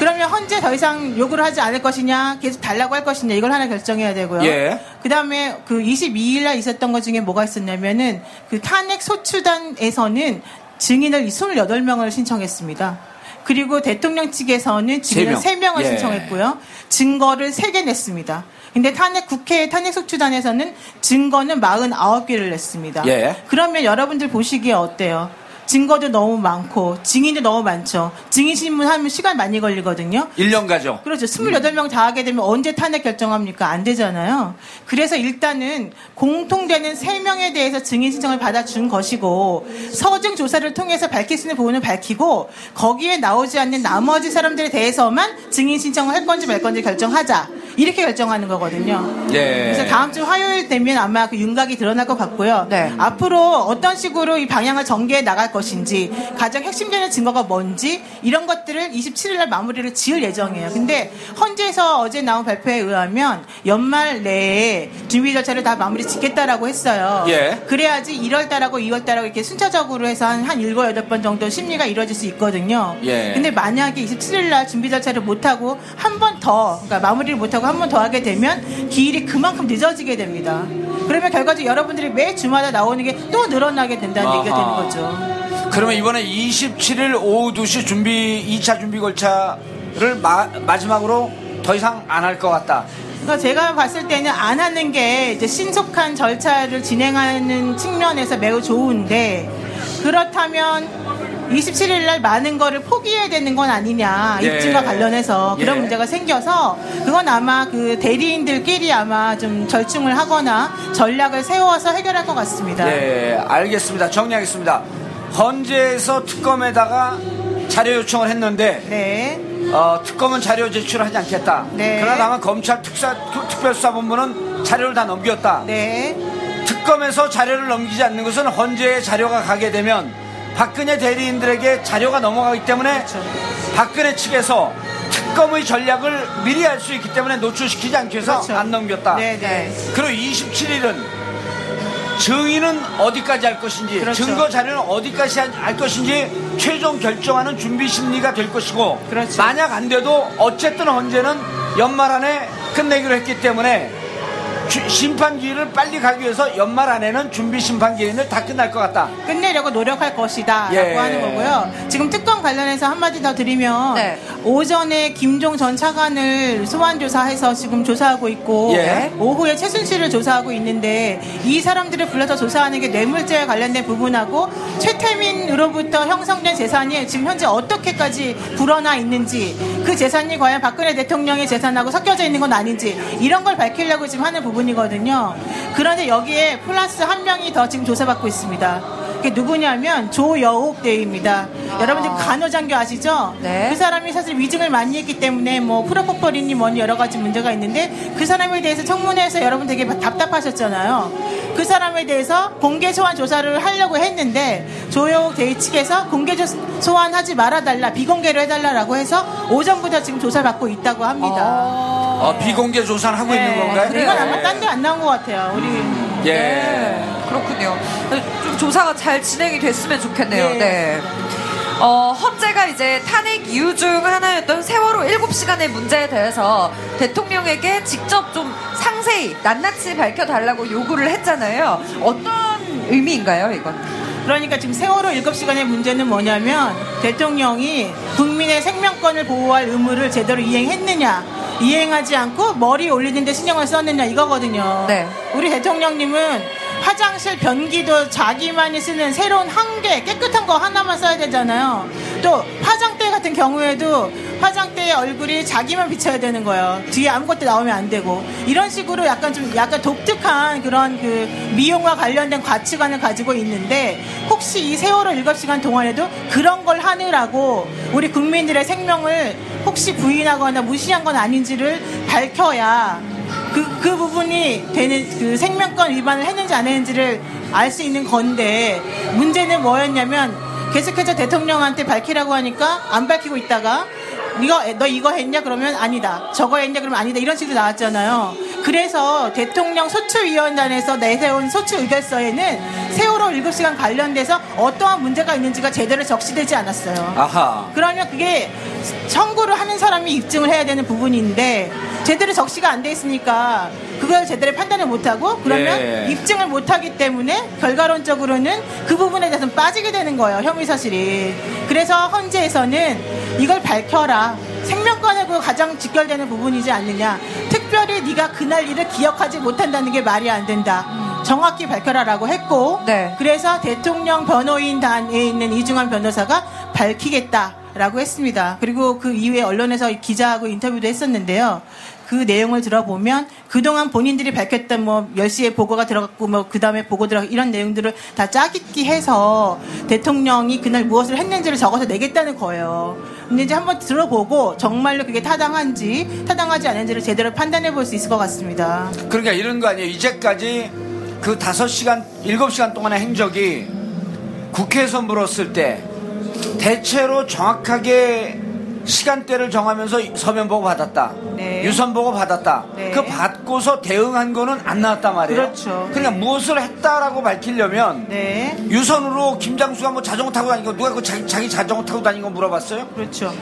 그러면 헌재 더 이상 요구를 하지 않을 것이냐, 계속 달라고 할 것이냐, 이걸 하나 결정해야 되고요. 예. 그 다음에 그 22일 날 있었던 것 중에 뭐가 있었냐면은 그 탄핵 소추단에서는 증인을 28명을 신청했습니다. 그리고 대통령 측에서는 증인을 세 명. 3명 을 예. 신청했고요. 증거를 3개 냈습니다. 근데 탄핵 국회 탄핵 소추단에서는 증거는 49개를 냈습니다. 예. 그러면 여러분들 보시기에 어때요? 증거도 너무 많고 증인도 너무 많죠. 증인 신문하면 시간 많이 걸리거든요. 1년 가죠. 그렇죠. 28명 다 하게 되면 언제 탄핵 결정합니까? 안 되잖아요. 그래서 일단은 공통되는 3명에 대해서 증인 신청을 받아준 것이고 서증 조사를 통해서 밝힐 수 있는 부분을 밝히고 거기에 나오지 않는 나머지 사람들에 대해서만 증인 신청을 할 건지 말 건지 결정하자. 이렇게 결정하는 거거든요. 예. 그래서 다음 주 화요일 되면 아마 그 윤곽이 드러날 것 같고요. 네. 앞으로 어떤 식으로 이 방향을 전개해 나갈 것 인지 가장 핵심되는 증거가 뭔지 이런 것들을 27일 날 마무리를 지을 예정이에요. 근데 헌재에서 어제 나온 발표에 의하면 연말 내에 준비 절차를 다 마무리 짓겠다라고 했어요. 예. 그래야지 1월 달하고 2월 달하고 이렇게 순차적으로 해서 한, 한 7, 8번 정도 심리가 이루어질 수 있거든요. 예. 근데 만약에 27일 날 준비 절차를 못 하고 한 번 더, 그러니까 마무리를 못 하고 한 번 더 하게 되면 기일이 그만큼 늦어지게 됩니다. 그러면 결과적으로 여러분들이 매 주마다 나오는 게 또 늘어나게 된다는 얘기가 되는 아하. 거죠. 그러면 이번에 27일 오후 2시 준비 2차 준비 골차를 마, 마지막으로 더 이상 안 할 것 같다. 그러니까 제가 봤을 때는 안 하는 게 이제 신속한 절차를 진행하는 측면에서 매우 좋은데 그렇다면 27일 날 많은 거를 포기해야 되는 건 아니냐 예. 입증과 관련해서 그런 예. 문제가 생겨서 그건 아마 그 대리인들끼리 아마 좀 절충을 하거나 전략을 세워서 해결할 것 같습니다. 네, 알겠습니다. 정리하겠습니다. 헌재에서 특검에다가 자료 요청을 했는데 네. 어, 특검은 자료 제출하지 않겠다. 네. 그러나 다만 검찰 특사, 특- 특별수사본부는 자료를 다 넘겼다. 네. 특검에서 자료를 넘기지 않는 것은 헌재에 자료가 가게 되면 박근혜 대리인들에게 자료가 넘어가기 때문에 그렇죠. 박근혜 측에서 특검의 전략을 미리 알 수 있기 때문에 노출시키지 않기 위해서 그렇죠. 안 넘겼다. 네, 네. 그리고 27일은 증인은 어디까지 할 것인지 그렇죠. 증거 자료는 어디까지 할 것인지 최종 결정하는 준비 심리가 될 것이고 그렇죠. 만약 안 돼도 어쨌든 헌재는 연말 안에 끝내기로 했기 때문에 주- 심판 기일을 빨리 가기 위해서 연말 안에는 준비 심판 기일을 다 끝날 것 같다. 끝내려고 노력할 것이다 라고 예. 하는 거고요. 지금 특검 관련해서 한마디 더 드리면 네. 오전에 김종 전 차관을 소환 조사해서 지금 조사하고 있고 예. 오후에 최순실을 조사하고 있는데 이 사람들을 불러서 조사하는 게 뇌물죄와 관련된 부분하고 최태민으로부터 형성된 재산이 지금 현재 어떻게까지 불어나 있는지 그 재산이 과연 박근혜 대통령의 재산하고 섞여져 있는 건 아닌지 이런 걸 밝히려고 지금 하는 부분 이거든요. 그런데 여기에 플러스 한 명이 더 지금 조사받고 있습니다. 그게 누구냐면 조여옥 대위입니다. 여러분들 간호장교 아시죠? 네. 그 사람이 사실 위증을 많이 했기 때문에 뭐 프로포폴이니 뭐니 여러 가지 문제가 있는데 그 사람에 대해서 청문회에서 여러분 되게 답답하셨잖아요. 그 사람에 대해서 공개 소환 조사를 하려고 했는데 조여옥 대위 측에서 공개 조- 소환하지 말아달라 비공개로 해달라라고 해서 오전부터 지금 조사받고 있다고 합니다. 어, 비공개 조사를 하고 있는 건가요? 이건 아마 딴 데 안 나온 것 같아요. 우리 예. 네, 그렇군요. 좀 조사가 잘 진행이 됐으면 좋겠네요. 네. 네. 어, 헌재가 이제 탄핵 이유 중 하나였던 세월호 7시간의 문제에 대해서 대통령에게 직접 좀 상세히 낱낱이 밝혀달라고 요구를 했잖아요. 어떤 의미인가요, 이건? 그러니까 지금 세월호 7시간의 문제는 뭐냐면 대통령이 국민의 생명권을 보호할 의무를 제대로 이행했느냐 이행하지 않고 머리 올리는데 신경을 썼느냐 이거거든요. 네. 우리 대통령님은 화장실 변기도 자기만이 쓰는 새로운 한 개 깨끗한 거 하나만 써야 되잖아요. 또 화장대 같은 경우에도 화장대의 얼굴이 자기만 비춰야 되는 거예요. 뒤에 아무것도 나오면 안 되고 이런 식으로 약간 좀 약간 독특한 그런 그 미용과 관련된 가치관을 가지고 있는데 혹시 이 세월호 7시간 동안에도 그런 걸 하느라고 우리 국민들의 생명을 혹시 부인하거나 무시한 건 아닌지를 밝혀야 그, 그 부분이 되는 그 생명권 위반을 했는지 안 했는지를 알 수 있는 건데 문제는 뭐였냐면 계속해서 대통령한테 밝히라고 하니까 안 밝히고 있다가 이거 너 이거 했냐? 그러면 아니다. 저거 했냐? 그러면 아니다. 이런 식으로 나왔잖아요. 그래서 대통령 소추위원단에서 내세운 소추 의결서에는 세월호 7시간 관련돼서 어떠한 문제가 있는지가 제대로 적시되지 않았어요. 아하. 그러면 그게 청구를 하는 사람이 입증을 해야 되는 부분인데 제대로 적시가 안 돼 있으니까 그걸 제대로 판단을 못하고 그러면 예. 입증을 못하기 때문에 결과론적으로는 그 부분에 대해서는 빠지게 되는 거예요 혐의 사실이 그래서 헌재에서는 이걸 밝혀라 생명권하고 가장 직결되는 부분이지 않느냐 특별히 네가 그날 일을 기억하지 못한다는 게 말이 안 된다 정확히 밝혀라라고 했고 네. 그래서 대통령 변호인단에 있는 이중환 변호사가 밝히겠다 라고 했습니다. 그리고 그 이후에 언론에서 기자하고 인터뷰도 했었는데요. 그 내용을 들어보면 그동안 본인들이 밝혔던 뭐 10시에 보고가 들어갔고 뭐 그다음에 보고 들어가 이런 내용들을 다 짜깁기 해서 대통령이 그날 무엇을 했는지를 적어서 내겠다는 거예요. 근데 이제 한번 들어보고 정말로 그게 타당한지 타당하지 않은지를 제대로 판단해 볼 수 있을 것 같습니다. 그러니까 이런 거 아니에요. 이제까지 그 다섯 시간, 일곱 시간 동안의 행적이 국회에서 물었을 때 대체로 정확하게 시간대를 정하면서 서면 보고 받았다. 네. 유선 보고 받았다. 네. 그 받고서 대응한 거는 안 나왔단 말이에요. 그렇죠. 그러니까 무엇을 했다라고 밝히려면 네. 유선으로 김장수가 뭐 자전거 타고 다니고 누가 그 자기, 자기 자전거 타고 다니는 거 물어봤어요? 그렇죠.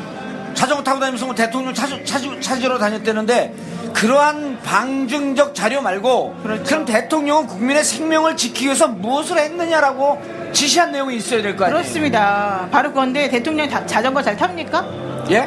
자전거 타고 다니면서 뭐 대통령 찾으, 찾으, 찾으러 다녔다는데 그러한 방증적 자료 말고 그렇죠. 럼 대통령은 국민의 생명을 지키기 위해서 무엇을 했느냐라고 지시한 내용이 있어야 될 거 아니에요? 그렇습니다. 바로 그건데 대통령이 다- 자전거 잘 탑니까? 예?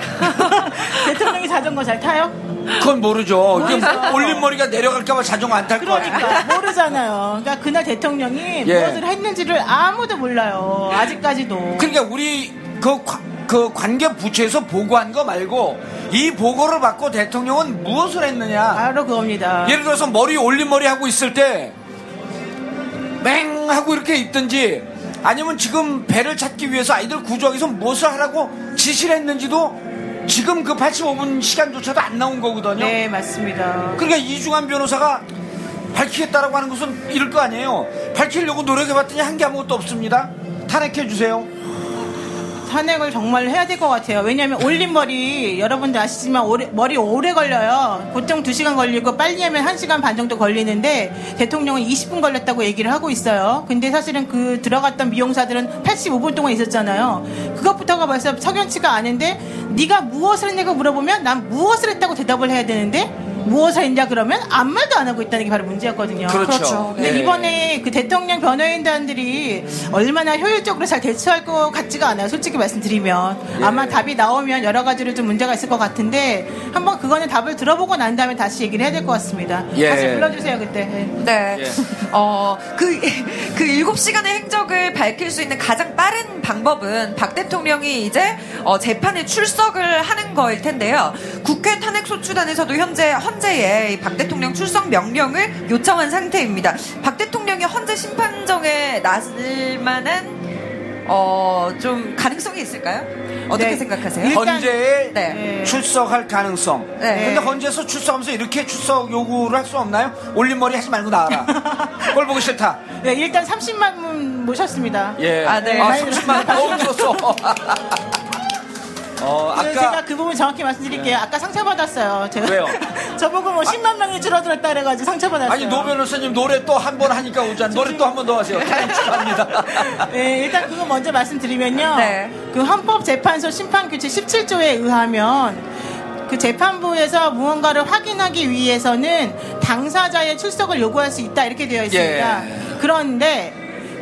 대통령이 자전거 잘 타요? 그건 모르죠. 이게 올림머리가 내려갈까봐 자전거 안 탈거 아니에요? 그러니까 모르잖아요. 그러니까 그날 대통령이 예. 무엇을 했는지를 아무도 몰라요. 아직까지도. 그러니까 우리 그, 관- 그 관계 부처에서 보고한 거 말고 이 보고를 받고 대통령은 무엇을 했느냐? 바로 그겁니다. 예를 들어서 머리 올림머리 하고 있을 때 맹 하고 이렇게 있든지 아니면 지금 배를 찾기 위해서 아이들 구조하기 위해서 무엇을 하라고 지시를 했는지도 지금 그 85분 시간조차도 안 나온 거거든요. 네, 맞습니다. 그러니까 이중환 변호사가 밝히겠다라고 하는 것은 이럴 거 아니에요. 밝히려고 노력해봤더니 한 게 아무것도 없습니다. 탄핵해 주세요. 탄핵을 정말 해야 될 것 같아요. 왜냐하면 올린 머리 여러분들 아시지만 오래- 머리 오래 걸려요. 보통 2시간 걸리고 빨리 하면 1시간 반 정도 걸리는데 대통령은 20분 걸렸다고 얘기를 하고 있어요. 근데 사실은 그 들어갔던 미용사들은 85분 동안 있었잖아요. 그것부터가 벌써 석연치가 않은데 네가 무엇을 했냐고 물어보면 난 무엇을 했다고 대답을 해야 되는데 무엇을 했냐 그러면 아무 말도 안 하고 있다는 게 바로 문제였거든요. 그렇죠. 근데 네. 이번에 그 대통령 변호인단들이 얼마나 효율적으로 잘 대처할 것 같지가 않아요. 솔직히 말씀드리면 예. 아마 답이 나오면 여러 가지로 좀 문제가 있을 것 같은데 한번 그거는 답을 들어보고 난 다음에 다시 얘기를 해야 될 것 같습니다. 예. 다시 불러주세요 그때. 네. 네. 예. 어, 그, 그 일곱 시간의 행적을 밝힐 수 있는 가장 빠른 방법은 박 대통령이 이제 어, 재판에 출석을 하는 거일 텐데요. 국회 탄핵 소추단에서도 현재 헌 재에 이박 대통령 출석 명령을 요청한 상태입니다. 박 대통령이 헌재 심판정에 나설 만한 어, 좀 가능성이 있을까요? 어떻게 네. 생각하세요? 일단- 헌재에 네. 출석할 가능성. 네. 근데 헌재에서 출석하면서 이렇게 출석 요구를 할 수 없나요? 올림머리 하지 말고 나와라. 꼴 보기 싫다. 네, 일단 30만 분 모셨습니다. 예. 아, 네. 아, 30만 원. 어우, 들었어. 어, 그 제가 아까. 그 부분 정확히 말씀드릴게요. 아까 상처받았어요. 제가. 왜요? 저보고 뭐 10만 명이 줄어들었다 그래가지고 상처받았어요. 아니, 노 변호사님 노래 또 한 번 하니까 오잖아. 노래 또 한 번 더 하세요. 축하합니다. 네, 일단 그거 먼저 말씀드리면요. 네. 그 헌법재판소 심판규칙 17조에 의하면 그 재판부에서 무언가를 확인하기 위해서는 당사자의 출석을 요구할 수 있다 이렇게 되어 있습니다. 예. 그런데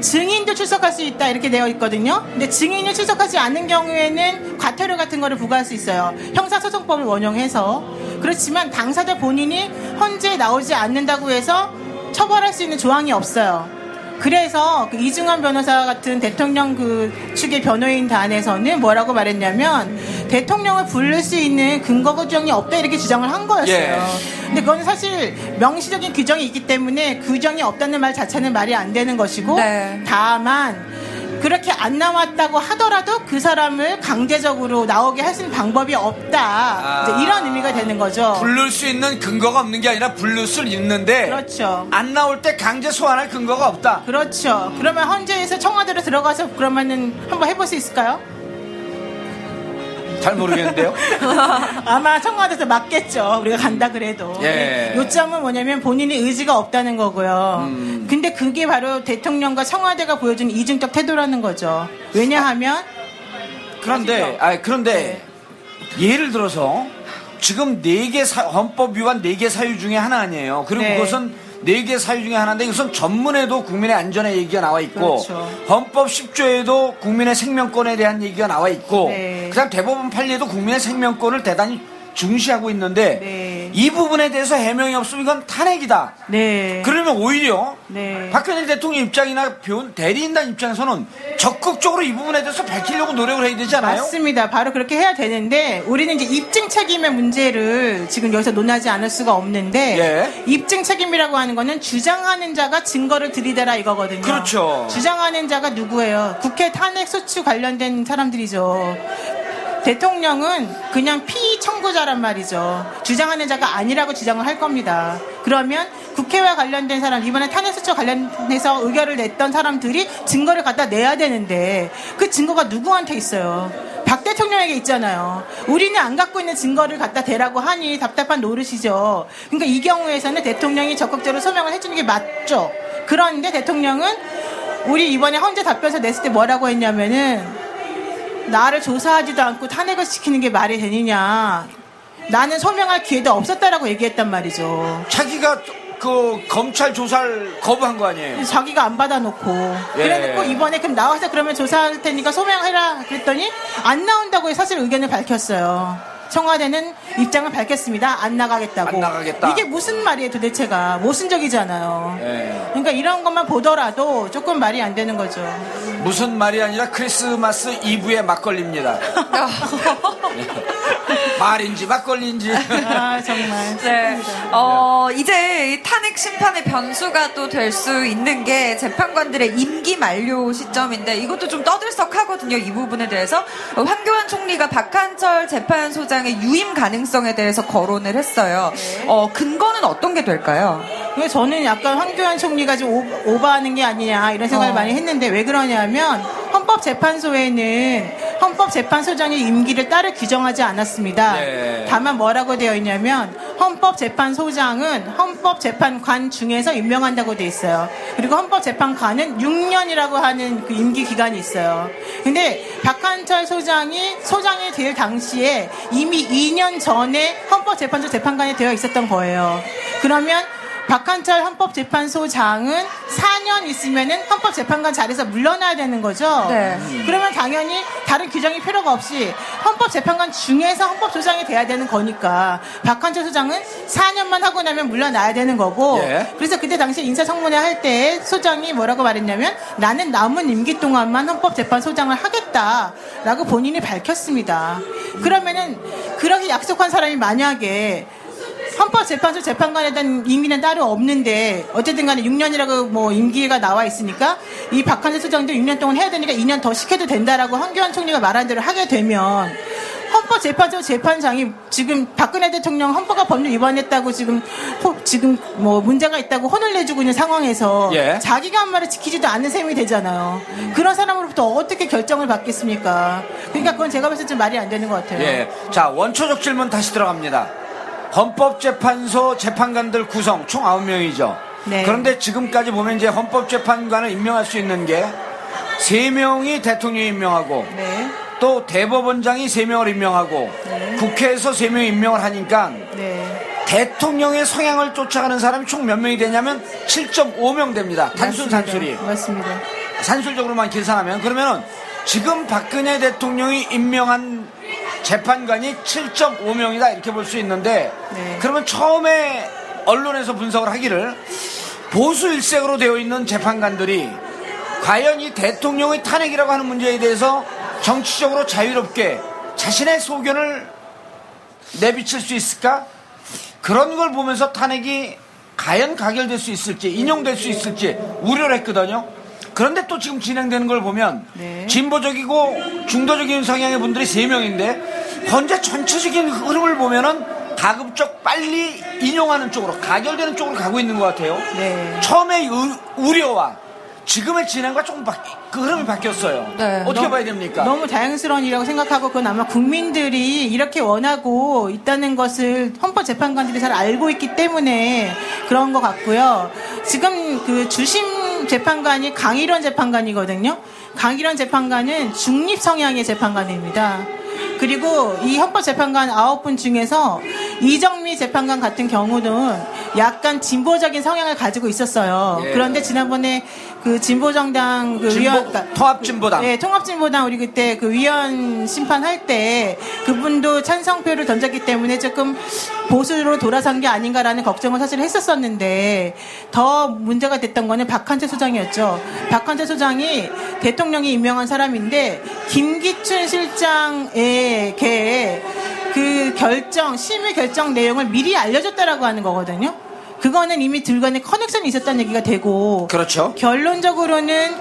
증인도 출석할 수 있다 이렇게 되어 있거든요. 근데 증인이 출석하지 않는 경우에는 과태료 같은 거를 부과할 수 있어요. 형사소송법을 원용해서 그렇지만 당사자 본인이 헌재에 나오지 않는다고 해서 처벌할 수 있는 조항이 없어요. 그래서 그 이중환 변호사 같은 대통령 그 측의 변호인단에서는 뭐라고 말했냐면 대통령을 부를 수 있는 근거 규정이 없다 이렇게 주장을 한 거였어요. 예. 근데 그건 사실 명시적인 규정이 있기 때문에 규정이 없다는 말 자체는 말이 안 되는 것이고 네. 다만 그렇게 안 나왔다고 하더라도 그 사람을 강제적으로 나오게 할 수 있는 방법이 없다. 이제 이런 의미가 되는 거죠. 부를 수 있는 근거가 없는 게 아니라 부를 수 있는데. 그렇죠. 안 나올 때 강제 소환할 근거가 없다. 그렇죠. 그러면 헌재에서 청와대로 들어가서 그러면은 한번 해볼 수 있을까요? 잘 모르겠는데요. 아마 청와대에서 맞겠죠. 우리가 간다 그래도. 예. 요점은 뭐냐면 본인이 의지가 없다는 거고요. 음. 근데 그게 바로 대통령과 청와대가 보여준 이중적 태도라는 거죠. 왜냐하면 그런데, 아 그런데 예를 들어서 지금 네 개 헌법 위반 네 개 사유 중에 하나 아니에요. 그리고 네. 그것은 네 개 사유 중에 하나인데 이것은 전문에도 국민의 안전에 얘기가 나와 있고 그렇죠. 헌법 10조에도 국민의 생명권에 대한 얘기가 나와 있고 네. 그다음 대법원 판례도 국민의 생명권을 대단히 중시하고 있는데 네. 이 부분에 대해서 해명이 없으면 이건 탄핵이다. 네. 그러면 오히려 네. 박근혜 대통령 입장이나 변- 대리인단 입장에서는 적극적으로 이 부분에 대해서 밝히려고 노력을 해야 되지 않아요? 맞습니다. 바로 그렇게 해야 되는데 우리는 이제 입증 책임의 문제를 지금 여기서 논하지 않을 수가 없는데 예. 입증 책임이라고 하는 거는 주장하는 자가 증거를 들이대라 이거거든요. 그렇죠. 주장하는 자가 누구예요? 국회 탄핵 소추 관련된 사람들이죠. 대통령은 그냥 피의 청구자란 말이죠. 주장하는 자가 아니라고 주장을 할 겁니다. 그러면 국회와 관련된 사람, 이번에 탄핵수처 관련해서 의결을 냈던 사람들이 증거를 갖다 내야 되는데 그 증거가 누구한테 있어요? 박 대통령에게 있잖아요. 우리는 안 갖고 있는 증거를 갖다 대라고 하니 답답한 노릇이죠. 그러니까 이 경우에서는 대통령이 적극적으로 소명을 해주는 게 맞죠. 그런데 대통령은 우리 이번에 헌재 답변서 냈을 때 뭐라고 했냐면은 나를 조사하지도 않고 탄핵을 시키는 게 말이 되느냐. 나는 소명할 기회도 없었다라고 얘기했단 말이죠. 자기가 그 검찰 조사를 거부한 거 아니에요? 자기가 안 받아놓고 예. 그래놓고 이번에 그럼 나와서 그러면 조사할 테니까 소명해라 그랬더니 안 나온다고 사실 의견을 밝혔어요. 청와대는 입장을 밝혔습니다. 안 나가겠다고. 안 나가겠다. 이게 무슨 말이에요 도대체가 모순적이잖아요. 예. 그러니까 이런 것만 보더라도 조금 말이 안 되는 거죠. 무슨 말이 아니라 크리스마스 이브의 막걸리입니다. 말인지 막걸리인지. 아 정말. 네. 어, 이제 이 탄핵 심판의 변수가 또 될 수 있는 게 재판관들의 임기 만료 시점인데 이것도 좀 떠들썩하거든요. 이 부분에 대해서 어, 황교안 총리가 박한철 재판소장의 유임 가능성에 대해서 거론을 했어요. 어, 근거는 어떤 게 될까요? 저는 약간 황교안 총리가 좀 오, 오버하는 게 아니냐 이런 생각을 어. 많이 했는데 왜 그러냐면 헌법재판소에는 헌법재판소장의 임기를 따로 규정하지 않았습니다. 네. 다만 뭐라고 되어 있냐면 헌법재판소장은 헌법재판관 중에서 임명한다고 돼 있어요. 그리고 헌법재판관은 6년이라고 하는 그 임기 기간이 있어요. 근데 박한철 소장이 소장이 될 당시에 이미 2년 전에 헌법재판소 재판관이 되어 있었던 거예요. 그러면 박한철 헌법재판소장은 4년 있으면은 헌법재판관 자리에서 물러나야 되는 거죠. 네. 그러면 당연히 다른 규정이 필요가 없이 헌법재판관 중에서 헌법소장이 돼야 되는 거니까 박한철 소장은 4년만 하고 나면 물러나야 되는 거고 예. 그래서 그때 당시 인사청문회 할 때 소장이 뭐라고 말했냐면 나는 남은 임기 동안만 헌법재판소장을 하겠다라고 본인이 밝혔습니다. 그러면은 그렇게 약속한 사람이 만약에 헌법재판소 재판관에 대한 임기는 따로 없는데 어쨌든 간에 6년이라고 뭐 임기가 나와 있으니까 이 박한재 소장도 6년 동안 해야 되니까 2년 더 시켜도 된다라고 황교안 총리가 말한 대로 하게 되면 헌법재판소 재판장이 지금 박근혜 대통령 헌법과 법률 위반했다고 지금 호- 지금 뭐 문제가 있다고 혼을 내주고 있는 상황에서 예. 자기가 한 말을 지키지도 않는 셈이 되잖아요. 그런 사람으로부터 어떻게 결정을 받겠습니까? 그러니까 그건 제가 봤을 때 좀 말이 안 되는 것 같아요. 예. 자, 원초적 질문 다시 들어갑니다. 헌법재판소 재판관들 구성 총 9명이죠. 네. 그런데 지금까지 보면 이제 헌법재판관을 임명할 수 있는 게 3명이 대통령이 임명하고 네. 또 대법원장이 3명을 임명하고 국회에서 3명이 임명을 하니까 네. 대통령의 성향을 쫓아가는 사람이 총 몇 명이 되냐면 7.5명 됩니다. 단순 맞습니다. 산술이. 맞습니다. 산술적으로만 계산하면 그러면은 지금 박근혜 대통령이 임명한 재판관이 7.5명이다 이렇게 볼 수 있는데 네. 그러면 처음에 언론에서 분석을 하기를 보수 일색으로 되어 있는 재판관들이 과연 이 대통령의 탄핵이라고 하는 문제에 대해서 정치적으로 자유롭게 자신의 소견을 내비칠 수 있을까? 그런 걸 보면서 탄핵이 과연 가결될 수 있을지 인용될 수 있을지 우려를 했거든요. 그런데 또 지금 진행되는 걸 보면 네. 진보적이고 중도적인 성향의 분들이 세명인데 현재 전체적인 흐름을 보면은 가급적 빨리 인용하는 쪽으로 가결되는 쪽으로 가고 있는 것 같아요. 네. 처음에 의- 우려와 지금의 진행과 조금 바, 그 흐름이 바뀌었어요. 네. 어떻게 너무- 봐야 됩니까? 너무 자연스러운 일이라고 생각하고 그건 아마 국민들이 이렇게 원하고 있다는 것을 헌법재판관들이 잘 알고 있기 때문에 그런 것 같고요. 지금 그 주심 재판관이 강일원 재판관이거든요. 강일원 재판관은 중립 성향의 재판관입니다. 그리고 이 헌법 재판관 아홉 분 중에서 이정미 재판관 같은 경우는 약간 진보적인 성향을 가지고 있었어요. 예. 그런데 지난번에 그 진보정당 그 진보- 위원 그러니까 통합진보당. 네, 통합진보당 우리 그때 그 위원 심판할 때 그분도 찬성표를 던졌기 때문에 조금 보수로 돌아선 게 아닌가라는 걱정을 사실 했었었는데 더 문제가 됐던 거는 박한채 소장이었죠. 박한채 소장이 대통령이 임명한 사람인데 김기춘 실장에게 그 결정 심의 결정 내용을 미리 알려줬다라고 하는 거거든요. 그거는 이미 들간에 커넥션이 있었다는 얘기가 되고 그렇죠. 결론적으로는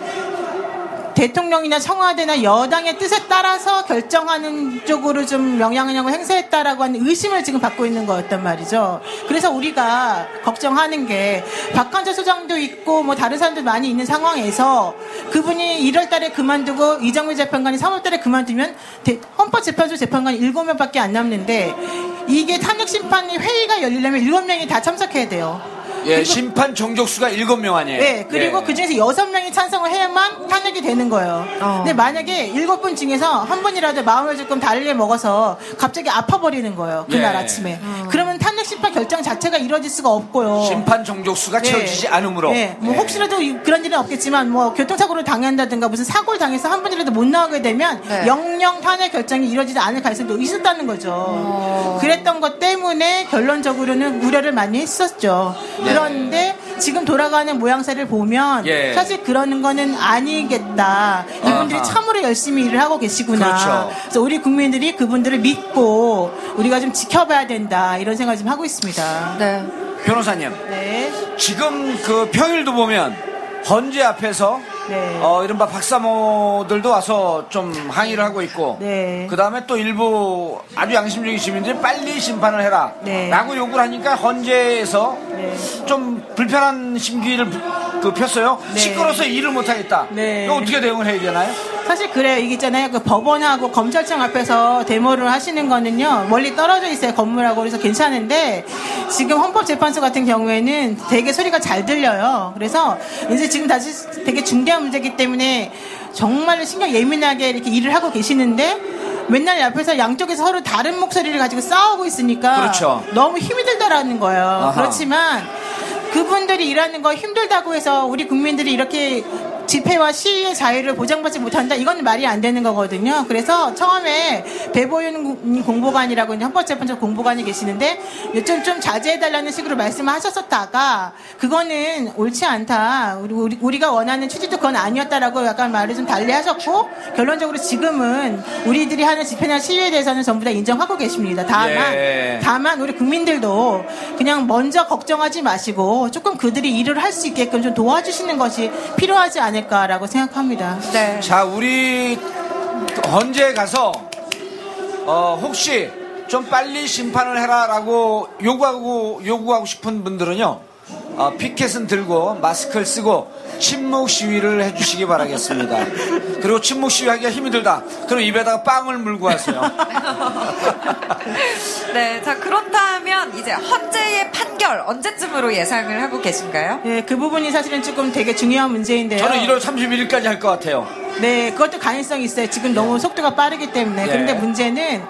대통령이나 청와대나 여당의 뜻에 따라서 결정하는 쪽으로 좀 영향력을 행사했다라고 하는 의심을 지금 받고 있는 거였단 말이죠. 그래서 우리가 걱정하는 게 박한철 소장도 있고 뭐 다른 사람들 많이 있는 상황에서 그분이 1월 달에 그만두고 이정미 재판관이 3월 달에 그만두면 대- 헌법재판소 재판관이 7명밖에 안 남는데 이게 탄핵 심판이 회의가 열리려면 7명이 다 참석해야 돼요. 예, 심판 정족수가 7명 아니에요. 네, 그리고 예. 그 중에서 여섯 명이 찬성을 해야만 탄핵이 되는 거예요. 어. 근데 만약에 일곱 분 중에서 한 분이라도 마음을 조금 다르게 먹어서 갑자기 아파버리는 거예요. 그날 예. 아침에. 그러면 탄핵 심판 결정 자체가 이루어질 수가 없고요. 심판 종족수가 채워지지 않으므로. 네, 뭐 네. 혹시라도 이- 그런 일은 없겠지만 뭐 교통사고를 당한다든가 무슨 사고를 당해서 한 분이라도 못 나오게 되면 네. 영영 탄핵 결정이 이루어지지 않을 가능성도 있었다는 거죠. 어. 그랬던 것 때문에 결론적으로는 우려를 많이 했었죠. 네. 그런데 지금 돌아가는 모양새를 보면 예. 사실 그러는 거는 아니겠다. 이분들이 아하. 참으로 열심히 일을 하고 계시구나. 그렇죠. 그래서 우리 국민들이 그분들을 믿고 우리가 좀 지켜봐야 된다. 이런 생각을 좀 하고 있습니다. 네. 변호사님, 네. 지금 그 평일도 보면 헌재 앞에서 네. 어, 이른바 박사모들도 와서 좀 항의를 하고 있고 네. 그 다음에 또 일부 아주 양심적인 시민들이 빨리 심판을 해라 네. 라고 요구를 하니까 헌재에서 네. 좀 불편한 심기를 그 폈어요 네. 시끄러워서 일을 못하겠다 네. 이거 어떻게 대응을 해야 되나요? 사실 그래요. 이게 있잖아요. 그 법원하고 검찰청 앞에서 데모를 하시는 거는요. 멀리 떨어져 있어요. 건물하고. 그래서 괜찮은데 지금 헌법재판소 같은 경우에는 되게 소리가 잘 들려요. 그래서 이제 지금 다시 되게 중대한 문제이기 때문에 정말로 신경 예민하게 이렇게 일을 하고 계시는데 맨날 옆에서 양쪽에서 서로 다른 목소리를 가지고 싸우고 있으니까 그렇죠. 너무 힘이 들다라는 거예요. 아하. 그렇지만 그분들이 일하는 거 힘들다고 해서 우리 국민들이 이렇게 집회와 시위의 자유를 보장받지 못한다? 이건 말이 안 되는 거거든요. 그래서 처음에 배보윤 공보관이라고 이제 헌법재판소 공보관이 계시는데 요즘 좀 자제해달라는 식으로 말씀을 하셨었다가 그거는 옳지 않다. 우리, 우리, 우리가 원하는 취지도 그건 아니었다라고 약간 말을 좀 달리 하셨고 결론적으로 지금은 우리들이 하는 집회나 시위에 대해서는 전부 다 인정하고 계십니다. 다만 예. 다만 우리 국민들도 그냥 먼저 걱정하지 마시고 조금 그들이 일을 할 수 있게끔 좀 도와주시는 것이 필요하지 않을까 라고 생각합니다. 네. 자 우리 헌재에 가서 어, 혹시 좀 빨리 심판을 해라라고 요구하고 요구하고 싶은 분들은요 어, 피켓은 들고 마스크를 쓰고 침묵 시위를 해주시기 바라겠습니다. 그리고 침묵 시위하기가 힘이 들다. 그럼 입에다가 빵을 물고 하세요. 네. 자, 그렇다면 이제 헌재의 판결 언제쯤으로 예상을 하고 계신가요? 네, 그 부분이 사실은 조금 되게 중요한 문제인데요. 저는 1월 31일까지 할 것 같아요. 네, 그것도 가능성이 있어요. 지금 너무 속도가 빠르기 때문에. 예. 그런데 문제는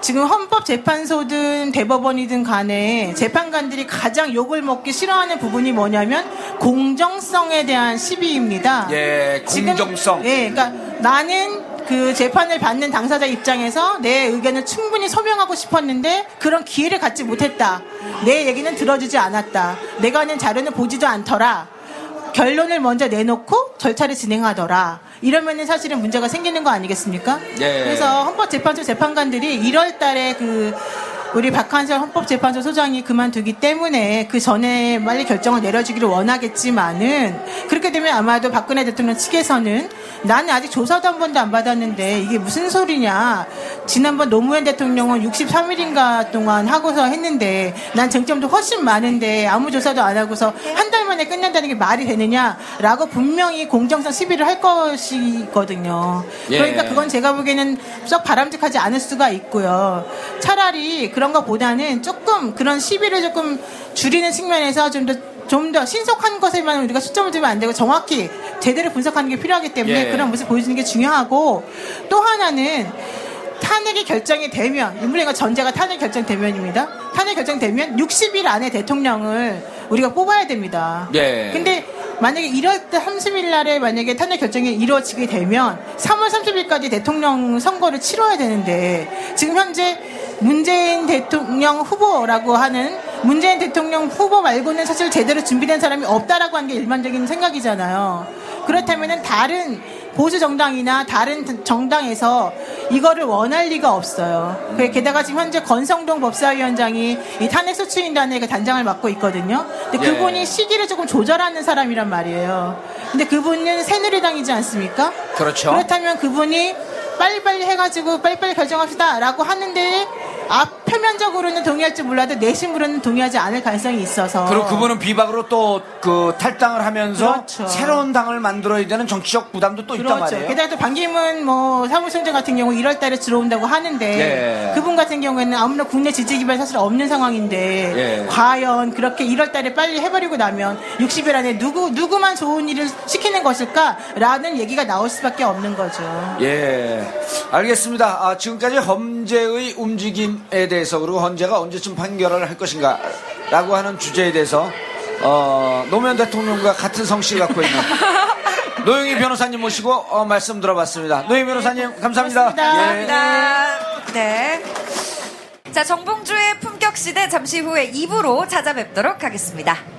지금 헌법재판소든 대법원이든 간에 재판관들이 가장 욕을 먹기 싫어하는 부분이 뭐냐면 공정성에 대한 시비입니다. 예, 지금- 공정성. 예, 그러니까 나는 그 재판을 받는 당사자 입장에서 내 의견을 충분히 소명하고 싶었는데 그런 기회를 갖지 못했다. 내 얘기는 들어주지 않았다. 내가 하는 자료는 보지도 않더라. 결론을 먼저 내놓고 절차를 진행하더라. 이러면은 사실은 문제가 생기는 거 아니겠습니까? 예. 그래서 헌법재판소 재판관들이 1월 달에 그 우리 박한설 헌법재판소 소장이 그만두기 때문에 그 전에 빨리 결정을 내려주기를 원하겠지만은 그렇게 되면 아마도 박근혜 대통령 측에서는 나는 아직 조사도 한 번도 안 받았는데 이게 무슨 소리냐. 지난번 노무현 대통령은 63일인가 동안 하고서 했는데 난 쟁점도 훨씬 많은데 아무 조사도 안 하고서 한 달 만에 끝낸다는 게 말이 되느냐라고 분명히 공정성 시비를 할 것이거든요. 예. 그러니까 그건 제가 보기에는 썩 바람직하지 않을 수가 있고요. 차라리 그런 것보다는 조금 그런 시비를 조금 줄이는 측면에서 좀 더 좀더 신속한 것에만 우리가 초점을 두면 안 되고 정확히 제대로 분석하는 게 필요하기 때문에 예. 그런 모습 보여주는 게 중요하고 또 하나는 탄핵이 결정이 되면 인물과 전제가 탄핵 결정되면입니다. 탄핵 결정되면 60일 안에 대통령을 우리가 뽑아야 됩니다. 예. 근데 만약에 1월 30일 날에 만약에 탄핵 결정이 이루어지게 되면 3월 30일까지 대통령 선거를 치러야 되는데 지금 현재 문재인 대통령 후보라고 하는 문재인 대통령 후보 말고는 사실 제대로 준비된 사람이 없다라고 하는 게 일반적인 생각이잖아요. 그렇다면은 다른 보수 정당이나 다른 정당에서 이거를 원할 리가 없어요. 그 게다가 지금 현재 건성동 법사위원장이 이 탄핵소추인단의 그 단장을 맡고 있거든요. 근데 예. 그분이 시기를 조금 조절하는 사람이란 말이에요. 근데 그분은 새누리당이지 않습니까? 그렇죠. 그렇다면 그분이 빨리빨리 해가지고 빨리빨리 결정합시다 라고 하는데 앞 표면적으로는 동의할지 몰라도 내심으로는 동의하지 않을 가능성이 있어서 그리고 그분은 비박으로 또 그 탈당을 하면서 그렇죠. 새로운 당을 만들어야 되는 정치적 부담도 또 있단 그렇죠. 말이에요. 게다가 또 반기문 뭐 사무총장 같은 경우 1월 달에 들어온다고 하는데 예. 그분 같은 경우에는 아무나 국내 지지 기반 사실 없는 상황인데 예. 과연 그렇게 1월 달에 빨리 해버리고 나면 60일 안에 누구 누구만 좋은 일을 시키는 것일까라는 얘기가 나올 수밖에 없는 거죠. 예, 알겠습니다. 아, 지금까지 범죄의 움직임에 대해 대해서 그리고 헌재가 언제쯤 판결을 할 것인가 라고 하는 주제에 대해서 어, 노무현 대통령과 같은 성씨를 갖고 있는 노영희 변호사님 모시고 어, 말씀 들어봤습니다. 노영희 변호사님 감사합니다. 고맙습니다. 예. 감사합니다. 네. 자, 정봉주의 품격 시대 잠시 후에 2부로 찾아뵙도록 하겠습니다.